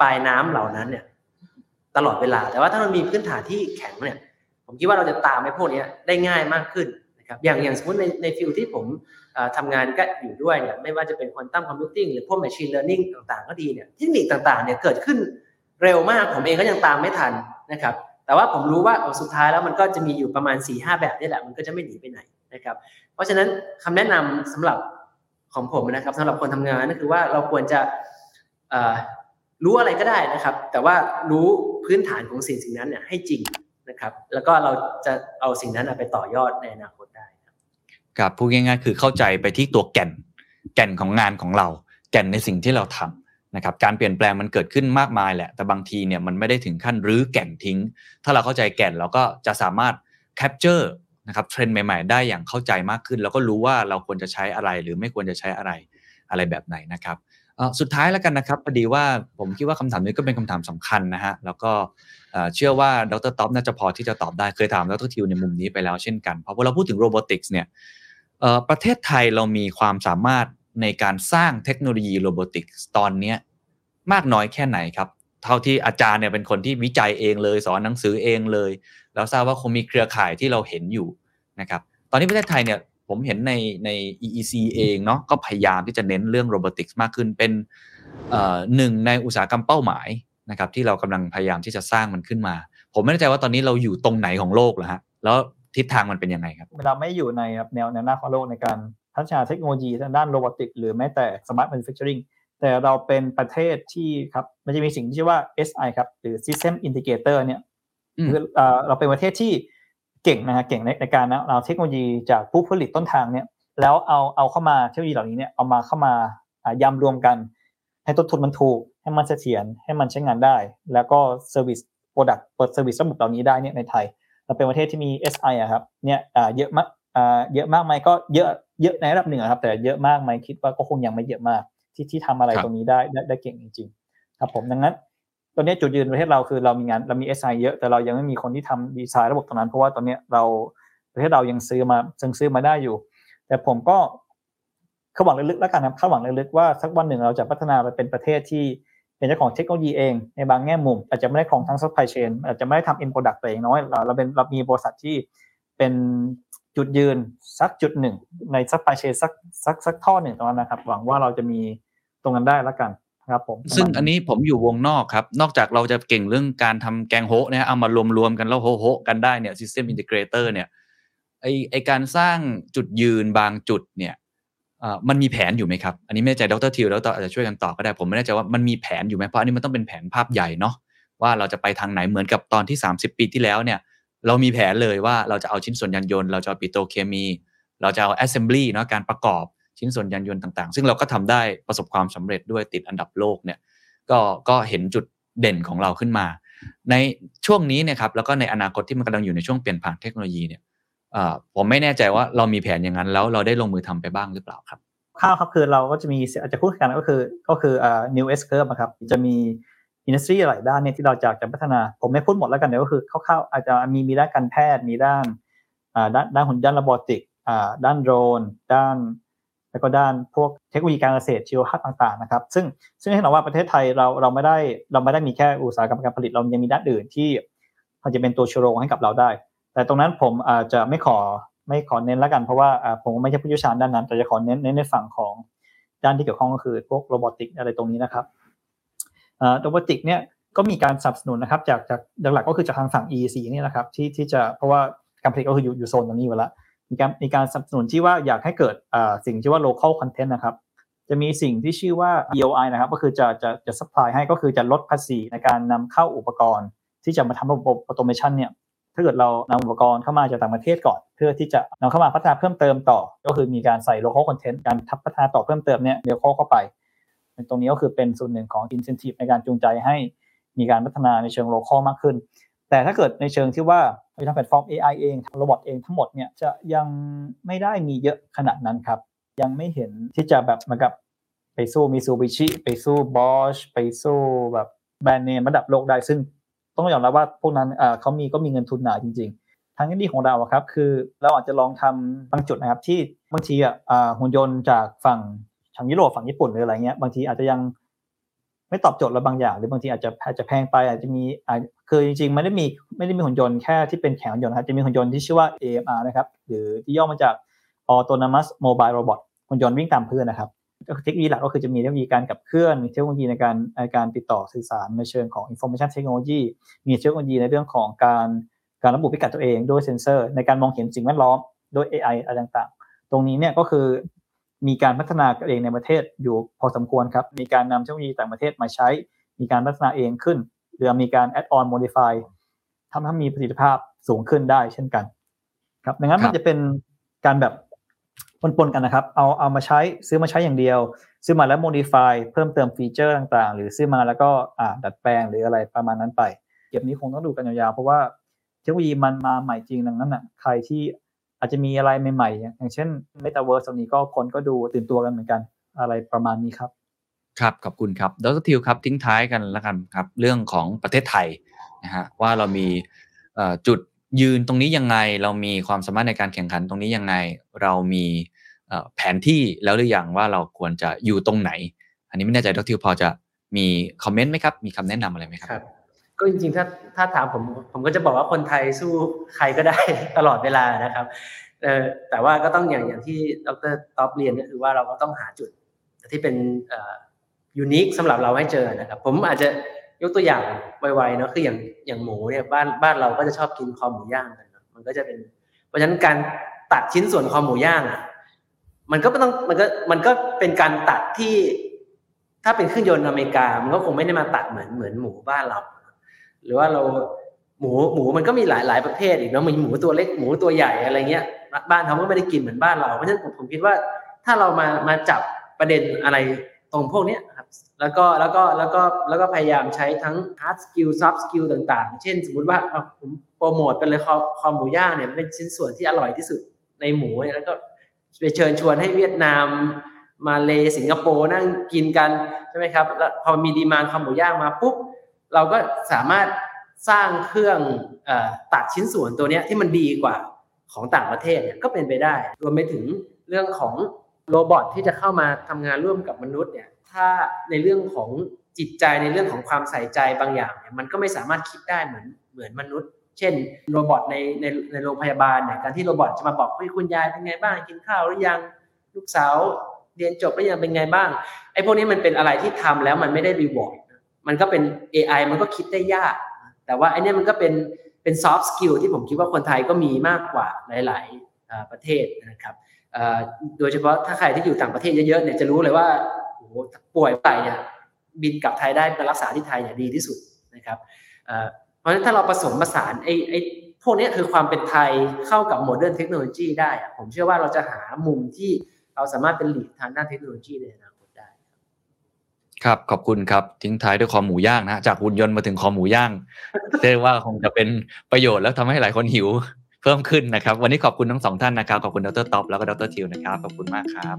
ปลายน้ำเหล่านั้นเนี่ย ตลอดเวลา แต่ว่าถ้าเรามีพื้นฐานที่แข็งเนี่ย ผมคิดว่าเราจะตามไอ้พวกนี้ได้ง่ายมากขึ้น ครับอย่างอย่างสมมติในในฟิลที่ผมเอ่อทำงานก็อยู่ด้วยเนี่ยไม่ว่าจะเป็นควอนตัมคอมพิวติ้งหรือพวก Machine Learning ต่างๆ ก็ดีเนี่ยเทคนิคต่างๆเนี่ยเกิดขึ้นเร็วมากผมเองก็ยังตามไม่ทันนะครับแต่ว่าผมรู้ว่าสุดท้ายแล้วมันก็จะมีอยู่ประมาณ4ีหแบบนี่แหละมันก็จะไม่หนีไปไหนนะครับเพราะฉะนั้นคำแนะนำสำหรับของผมนะครับสำหรับคนทำงานก็คือว่าเราควรจะรู้อะไรก็ได้นะครับ แต่ว่ารู้พื้นฐานของสิ่งสิ่งนั้นเนี่ยให้จริง นะครับ แล้วก็เราจะเอาสิ่งนั้นไปต่อยอดในอนาคตได้ครับกับพูดง่ายๆ คือเข้าใจไปที่ตัวแก่น แก่นของงานของเรา แก่นในสิ่งที่เราทำนะครับการเปลี่ยนแปลงมันเกิดขึ้นมากมายแหละ แต่บางทีเนี่ยมันไม่ได้ถึงขั้นรื้อแก่นทิ้ง ถ้าเราเข้าใจแก่นเราก็จะสามารถ capture นะครับเทรนด์ใหม่ๆ ได้อย่างเข้าใจมากขึ้น แล้วก็รู้ว่าเราควรจะใช้อะไรหรือไม่ควรจะใช้อะไรอะไรแบบไหนนะครับสุดท้ายแล้วกันนะครับพอดีว่าผมคิดว่าคำถามนี้ก็เป็นคำถามสำคัญนะฮะแล้วก็ เชื่อว่าดรท็อปน่าจะพอที่จะตอบได้เคยถามดรทิวในมุมนี้ไปแล้วเช่นกัน เพราะพอเราพูดถึง robotics เนี่ยประเทศไทยเรามีความสามารถในการสร้างเทคโนโลยี robotics ตอนนี้มากน้อยแค่ไหนครับ เท่าที่อาจารย์เนี่ยเป็นคนที่วิจัยเองเลย สอนหนังสือเองเลย แล้วทราบว่าคงมีเครือข่ายที่เราเห็นอยู่นะครับตอนนี้ประเทศไทยเนี่ยผมเห็นในใน EEC เองเนาะก็พยายามที่จะเน้นเรื่อง robotics มากขึ้นเป็นหนึ่งในอุตสาหกรรมเป้าหมาย นะครับที่เรากำลังพยายามที่จะสร้างมันขึ้นมา ผมไม่แน่ใจว่าตอนนี้เราอยู่ตรงไหนของโลกเหรอฮะแล้วทิศทางมันเป็นยังไงครับเวลาไม่อยู่ในครับแนวแนวหน้าของโลกในการพัฒนาเทคโนโลยีทางด้านโรบอติกหรือแม้แต่ smart manufacturing แต่เราเป็นประเทศที่ครับมันจะมีสิ่งที่ชื่อว่า SI ครับหรือ System Integrator เนี่ยอืมคือเอ่อเราเป็นประเทศที่เก่งนะฮะเก่งในในการนะเอาเทคโนโลยีจากผู้ผลิตต้นทางเนี่ยแล้วเอาเอาเข้ามาเทคโนโลยีเหล่านี้เนี่ยเอามาเข้ามาอ่ายำรวมกัน ให้ต้นทุนมันถูก ให้มันเสถียรให้มันใช้งานได้ แล้วก็ service product เปิด service ระบบเหล่านี้ได้เนี่ยในไทยเราเป็นประเทศที่มี SI อะครับเนี่ยอ่าเยอะมากอ่าเยอะมากไหมก็เยอะเยอะในระดับหนึ่งอะครับ แต่เยอะมากไหมคิดว่าก็คงยังไม่เยอะมาก ที่ที่ทำอะไรครับตรงนี้ได้ได้ได้เก่งจริง ๆ ครับผมดังนั้นตอนนี้จุดยืนประเทศเราคือเรามีงานเรามี SI เยอะแต่เรายังไม่มีคนที่ทำดีไซน์ระบบตรงนั้น เพราะว่าตอนเนี้ยเราประเทศเรายังซื้อมายังซื้อมาได้อยู่ แต่ผมก็ คาดหวังลึกๆแล้วกันครับคาดหวังลึกๆว่าสักวันหนึ่งเราจะพัฒนาไปเป็นประเทศที่เป็นเจ้าของเทคโนโลยีเองในบางแง่มุม อาจจะไม่ได้ครองทั้ง supply chain อาจจะไม่ได้ทำ end product ตัวเองน้อยเราเราเป็นเรามีบริษัทที่เป็นจุดยืนสักจุดหนึ่งใน supply chain สักสักสักท่อหนึ่งตรงนั้นนะครับ หวังว่าเราจะมีตรงนั้นได้แล้วกันครับผมซึ่งอันนี้ผมอยู่วงนอกครับ นอกจากเราจะเก่งเรื่องการทำแกงโฮะเนี่ยเอามารวมๆกันแล้วโฮะโฮะกันได้เนี่ย System Integrator เนี่ยไอไอการสร้างจุดยืนบางจุดเนี่ย มันมีแผนอยู่ไหมครับ อันนี้ไม่แน่ใจดรทิวแล้วตออาจจะช่วยกันตอบก็ได้ผมไม่แน่ใจว่ามันมีแผนอยู่ไหมเพราะอันนี้มันต้องเป็นแผนภาพใหญ่เนาะว่าเราจะไปทางไหนเหมือนกับตอนที่ 30 ปีที่แล้วเนี่ย เรามีแผนเลยว่าเราจะเอาชิ้นส่วนยานยนต์เราจะเอาปิโตเคมี เราจะเอา assembly เนาะการประกอบชิ้นส่วนยานยนต์ต่างๆ ซึ่งเราก็ทำได้ประสบความสำเร็จด้วยติดอันดับโลกเนี่ยก็ก็เห็นจุดเด่นของเราขึ้นมา ในช่วงนี้เนี่ยครับแล้วก็ในอนาคตที่มันกำลังอยู่ในช่วงเปลี่ยนผ่านเทคโนโลยีเนี่ย ผมไม่แน่ใจว่าเรามีแผนอย่างนั้น แล้วเราได้ลงมือทำไปบ้างหรือเปล่าครับข้าวครับคือเราก็จะมีอาจจะพูดกันก็คือก็คืออ่า new S curve อะครับจะมีอินดัสทรีหลายด้านเนี่ยที่เราจะจะพัฒนา ผมไม่พูดหมดแล้วกันเดี๋ยวก็คือคร่าวๆอาจจะมีมีด้านการแพทย์มีด้านอ่าด้านด้านหุ่นด้านระบอติกอ่าด้านโดรน ด้าน แล้วก็ด้านพวกเทคโนโลยีการเกษตรชีวภาพต่างๆนะครับ ซึ่งซึ่งให้เราว่าประเทศไทยเราเราไม่ได้เราไม่ได้มีแค่อุตสาหกรรมการผลิตเรายังมีด้านอื่นที่พอจะเป็นตัวชูโรงให้กับเราได้ แต่ตรงนั้นผมอาจจะไม่ขอไม่ขอเน้นแล้วกันเพราะว่าผมไม่ใช่ผู้เชี่ยวชาญด้านนั้น แต่จะขอเน้นในฝั่งของด้านที่เกี่ยวข้องก็คือพวกโรบอติกอะไรตรงนี้นะครับโรบอติกเนี่ยก็มีการสนับสนุนนะครับจากจากหลักๆก็คือจากทางฝั่ง EEC นี่นะครับที่ที่จะเพราะว่าการผลิตก็คืออยู่อยู่โซนตรงนี้อยู่แล้วมีการมีการสนับสนุนที่ว่าอยากให้เกิดสิ่งที่ว่า local content นะครับ จะมีสิ่งที่ชื่อว่า EOI นะครับก็คือจะจะจะ supply ให้ก็คือจะลดภาษีในการนำเข้าอุปกรณ์ ที่จะมาทำระบบ automation เนี่ย ถ้าเกิดเรานำอุปกรณ์เข้ามาจากต่างประเทศก่อน เพื่อที่จะนำเข้ามาพัฒนาเพิ่มเติมต่อ ก็คือมีการใส่ local content การทับพัฒนาต่อเพิ่มเติมเนี่ย local เข้าไป ตรงนี้ก็คือเป็นส่วนหนึ่งของ incentive ในการจูงใจให้มีการพัฒนาในเชิง local มากขึ้น แต่ถ้าเกิดในเชิงที่ว่าไปทำแพลตฟอร์ม AI เองทำ robot เองทั้งหมดเนี่ยจะยังไม่ได้มีเยอะขนาดนั้นครับ ยังไม่เห็นที่จะแบบเหมือนกับไปสู้มิซูบิชิไปสู้บอชไปสู้แบบแบรนด์เนมระดับโลกได้ซึ่ง ต้องยอมรับว่าพวกนั้นเขามีก็มีเงินทุนหนาจริง ๆ ทางที่ดีของเราครับคือเราอาจจะลองทำบางจุดนะครับที่บางทีอะหุ่นยนต์จากฝั่งทางยุโรปฝั่งญี่ปุ่นหรืออะไรเงี้ยบางทีอาจจะยังไม่ตอบโจทย์เราบางอย่าง หรือบางทีอาจจะอาจจะแพงไปอาจจะมีคือจริงๆไม่ได้มีไม่ได้มีหุ่นยนต์แค่ที่เป็นแขนหุ่นยนต์นะครับจะมีหุ่นยนต์ที่ชื่อว่า AMR นะครับหรือที่ย่อมาจาก Autonomous Mobile Robot หุ่นยนต์วิ่งตามเพื่อนนะครับ ก็คือเทคโนโลยีหลักก็คือจะมีเทคโนโลยีการขับเคลื่อนมีเทคโนโลยีในการในการติดต่อสื่อสารในเชิงของ information technology มีเทคโนโลยีในเรื่องของการการระบุพิกัดตัวเองด้วยเซ็นเซอร์ ในการมองเห็นสิ่งแวดล้อมด้วย AI อะไรต่างๆ ตรงนี้เนี่ยก็คือมีการพัฒนากันเองในประเทศอยู่พอสมควรครับ มีการนำเทคโนโลยีต่างประเทศมาใช้ มีการพัฒนาเองขึ้น หรือมีการ add on modify ทำให้มีประสิทธิภาพสูงขึ้นได้เช่นกัน ครับ ดังนั้นครัมันบจะเป็นการแบบ ปนๆกันนะครับ เอาเอามาใช้ซื้อมาใช้อย่างเดียว ซื้อมาแล้ว modify เพิ่มเติมฟีเจอร์ต่างๆ หรือซื้อมาแล้วก็อ่าดัดแปลงหรืออะไรประมาณนั้นไป เก็บนี้คงต้องดูกันยาวๆ เพราะว่าเทคโนโลยีมันมาใหม่จริงดังนั้นอะใครที่อาจจะมีอะไรใหม่ๆ อย่างเช่น Metaverse ตรงนี้ก็คนก็ดูตื่นตัวกันเหมือนกันอะไรประมาณนี้ครับครับขอบคุณครับดรทิวครับทิ้งท้ายกันแล้วกันครับเรื่องของประเทศไทยนะฮะว่าเรามีจุด ยืนตรงนี้ยังไง เรามีความสามารถในการแข่งขันตรงนี้ยังไง เรามีแผนที่แล้วหรือยังว่าเราควรจะอยู่ตรงไหน อันนี้ไม่แน่ใจดรทิวพอจะมีคอมเมนต์ไหมครับ มีคำแนะนำอะไรไหมครับครับ ก็จริงๆ ถ้าถ้าถามผมผมก็จะบอกว่าคนไทยสู้ใครก็ได้ตลอดเวลานะครับเออแต่ว่าก็ต้องอย่างอย่างที่ดรท็อปเรียนก็คือว่าเราก็ต้องหาจุดที่เป็นอ่อ unique สำหรับเราให้เจอนะครับ ผมอาจจะ ยกตัวอย่างไวๆเนาะคืออย่างอย่างหมูเนี่ยบ้านบ้านเราก็จะชอบกินคอหมูย่างกันเนอะมันก็จะเป็น เพราะฉะนั้นการตัดชิ้นส่วนคอหมูย่างอะมันก็ไม่ต้องมันก็มันก็เป็นการตัดที่ ถ้าเป็นเครื่องยนต์อเมริกา มันก็คงไม่ได้มาตัดเหมือนเหมือนหมูบ้านเรา หรือว่าเราหมูหมูมันก็มีหลายหลายประเภทอีกเนาะมีหมูตัวเล็กหมูตัวใหญ่อะไรเงี้ย บ้านเขาก็ไม่ได้กินเหมือนบ้านเราเพราะฉะนั้นผมผมคิดว่า ถ้าเรามามาจับประเด็นอะไรตรงพวกเนี้ย แล้วก็แล้วก็แล้วก็แล้วก็พยายามใช้ทั้ง hard skill soft skill ต่างๆ เช่นสมมุติว่าผมโปรโมทไปเลยคอคอหมูย่างเนี่ยเป็นชิ้นส่วนที่อร่อยที่สุดในหมูเนี่ยแล้วก็ไปเชิญชวนให้เวียดนามมาเลสิงคโปร์นั่งกินกันใช่ไหมครับแล้วพอมีดีมานคอหมูย่างมาปุ๊บเราก็สามารถสร้างเครื่องอตัดชิ้นส่วนตัวเนี้ยที่มันดีกว่าของต่างประเทศเนี่ยก็เป็นไปได้รวมไปถึงเรื่องของ โรบอทที่จะเข้ามาทำงานร่วมกับมนุษย์เนี่ย ถ้าในเรื่องของจิตใจในเรื่องของความใส่ใจบางอย่างเนี่ยมันก็ไม่สามารถคิดได้เหมือนเหมือนมนุษย์ เช่น robot ในในในโรงพยาบาลเนี่ยการที่ robot จะมาบอกเฮ้ยคุณยายเป็นไงบ้างกินข้าวหรือยังลูกสาวเรียนจบหรือยังเป็นไงบ้างไอ้พวกนี้มันเป็นอะไรที่ทำแล้วมันไม่ได้ reward มันก็เป็น AI มันก็คิดได้ยาก แต่ว่าไอ้นี่มันก็เป็นเป็น soft skill ที่ผมคิดว่าคนไทยก็มีมากกว่าหลาย ๆ ประเทศนะครับ โดยเฉพาะถ้าใครที่อยู่ต่างประเทศเยอะๆเนี่ยจะรู้เลยว่าโอ้โหป่วยไปเนี่ยบินกลับไทยได้ไปรักษาที่ไทยเนี่ยดีที่สุดนะครับเพราะฉะนั้นถ้าเราผสมผสานไอ้ไอ้พวกนี้คือความเป็นไทยเข้ากับ modern technology ได้ ผมเชื่อว่าเราจะหามุมที่เราสามารถเป็น lead ทางด้านเทคโนโลยีในอนาคตได้ ครับขอบคุณครับ ทิ้งท้ายด้วยคอหมูย่างนะ จากหุ่นยนต์มาถึงคอหมูย่างเรียกว่าคงจะเป็นประโยชน์แล้วทำให้หลายคนหิว เพิ่มขึ้นนะครับ วันนี้ขอบคุณทั้งสองท่านนะครับ ขอบคุณดรท็อปแล้วก็ดรทิวนะครับ ขอบคุณมากครับ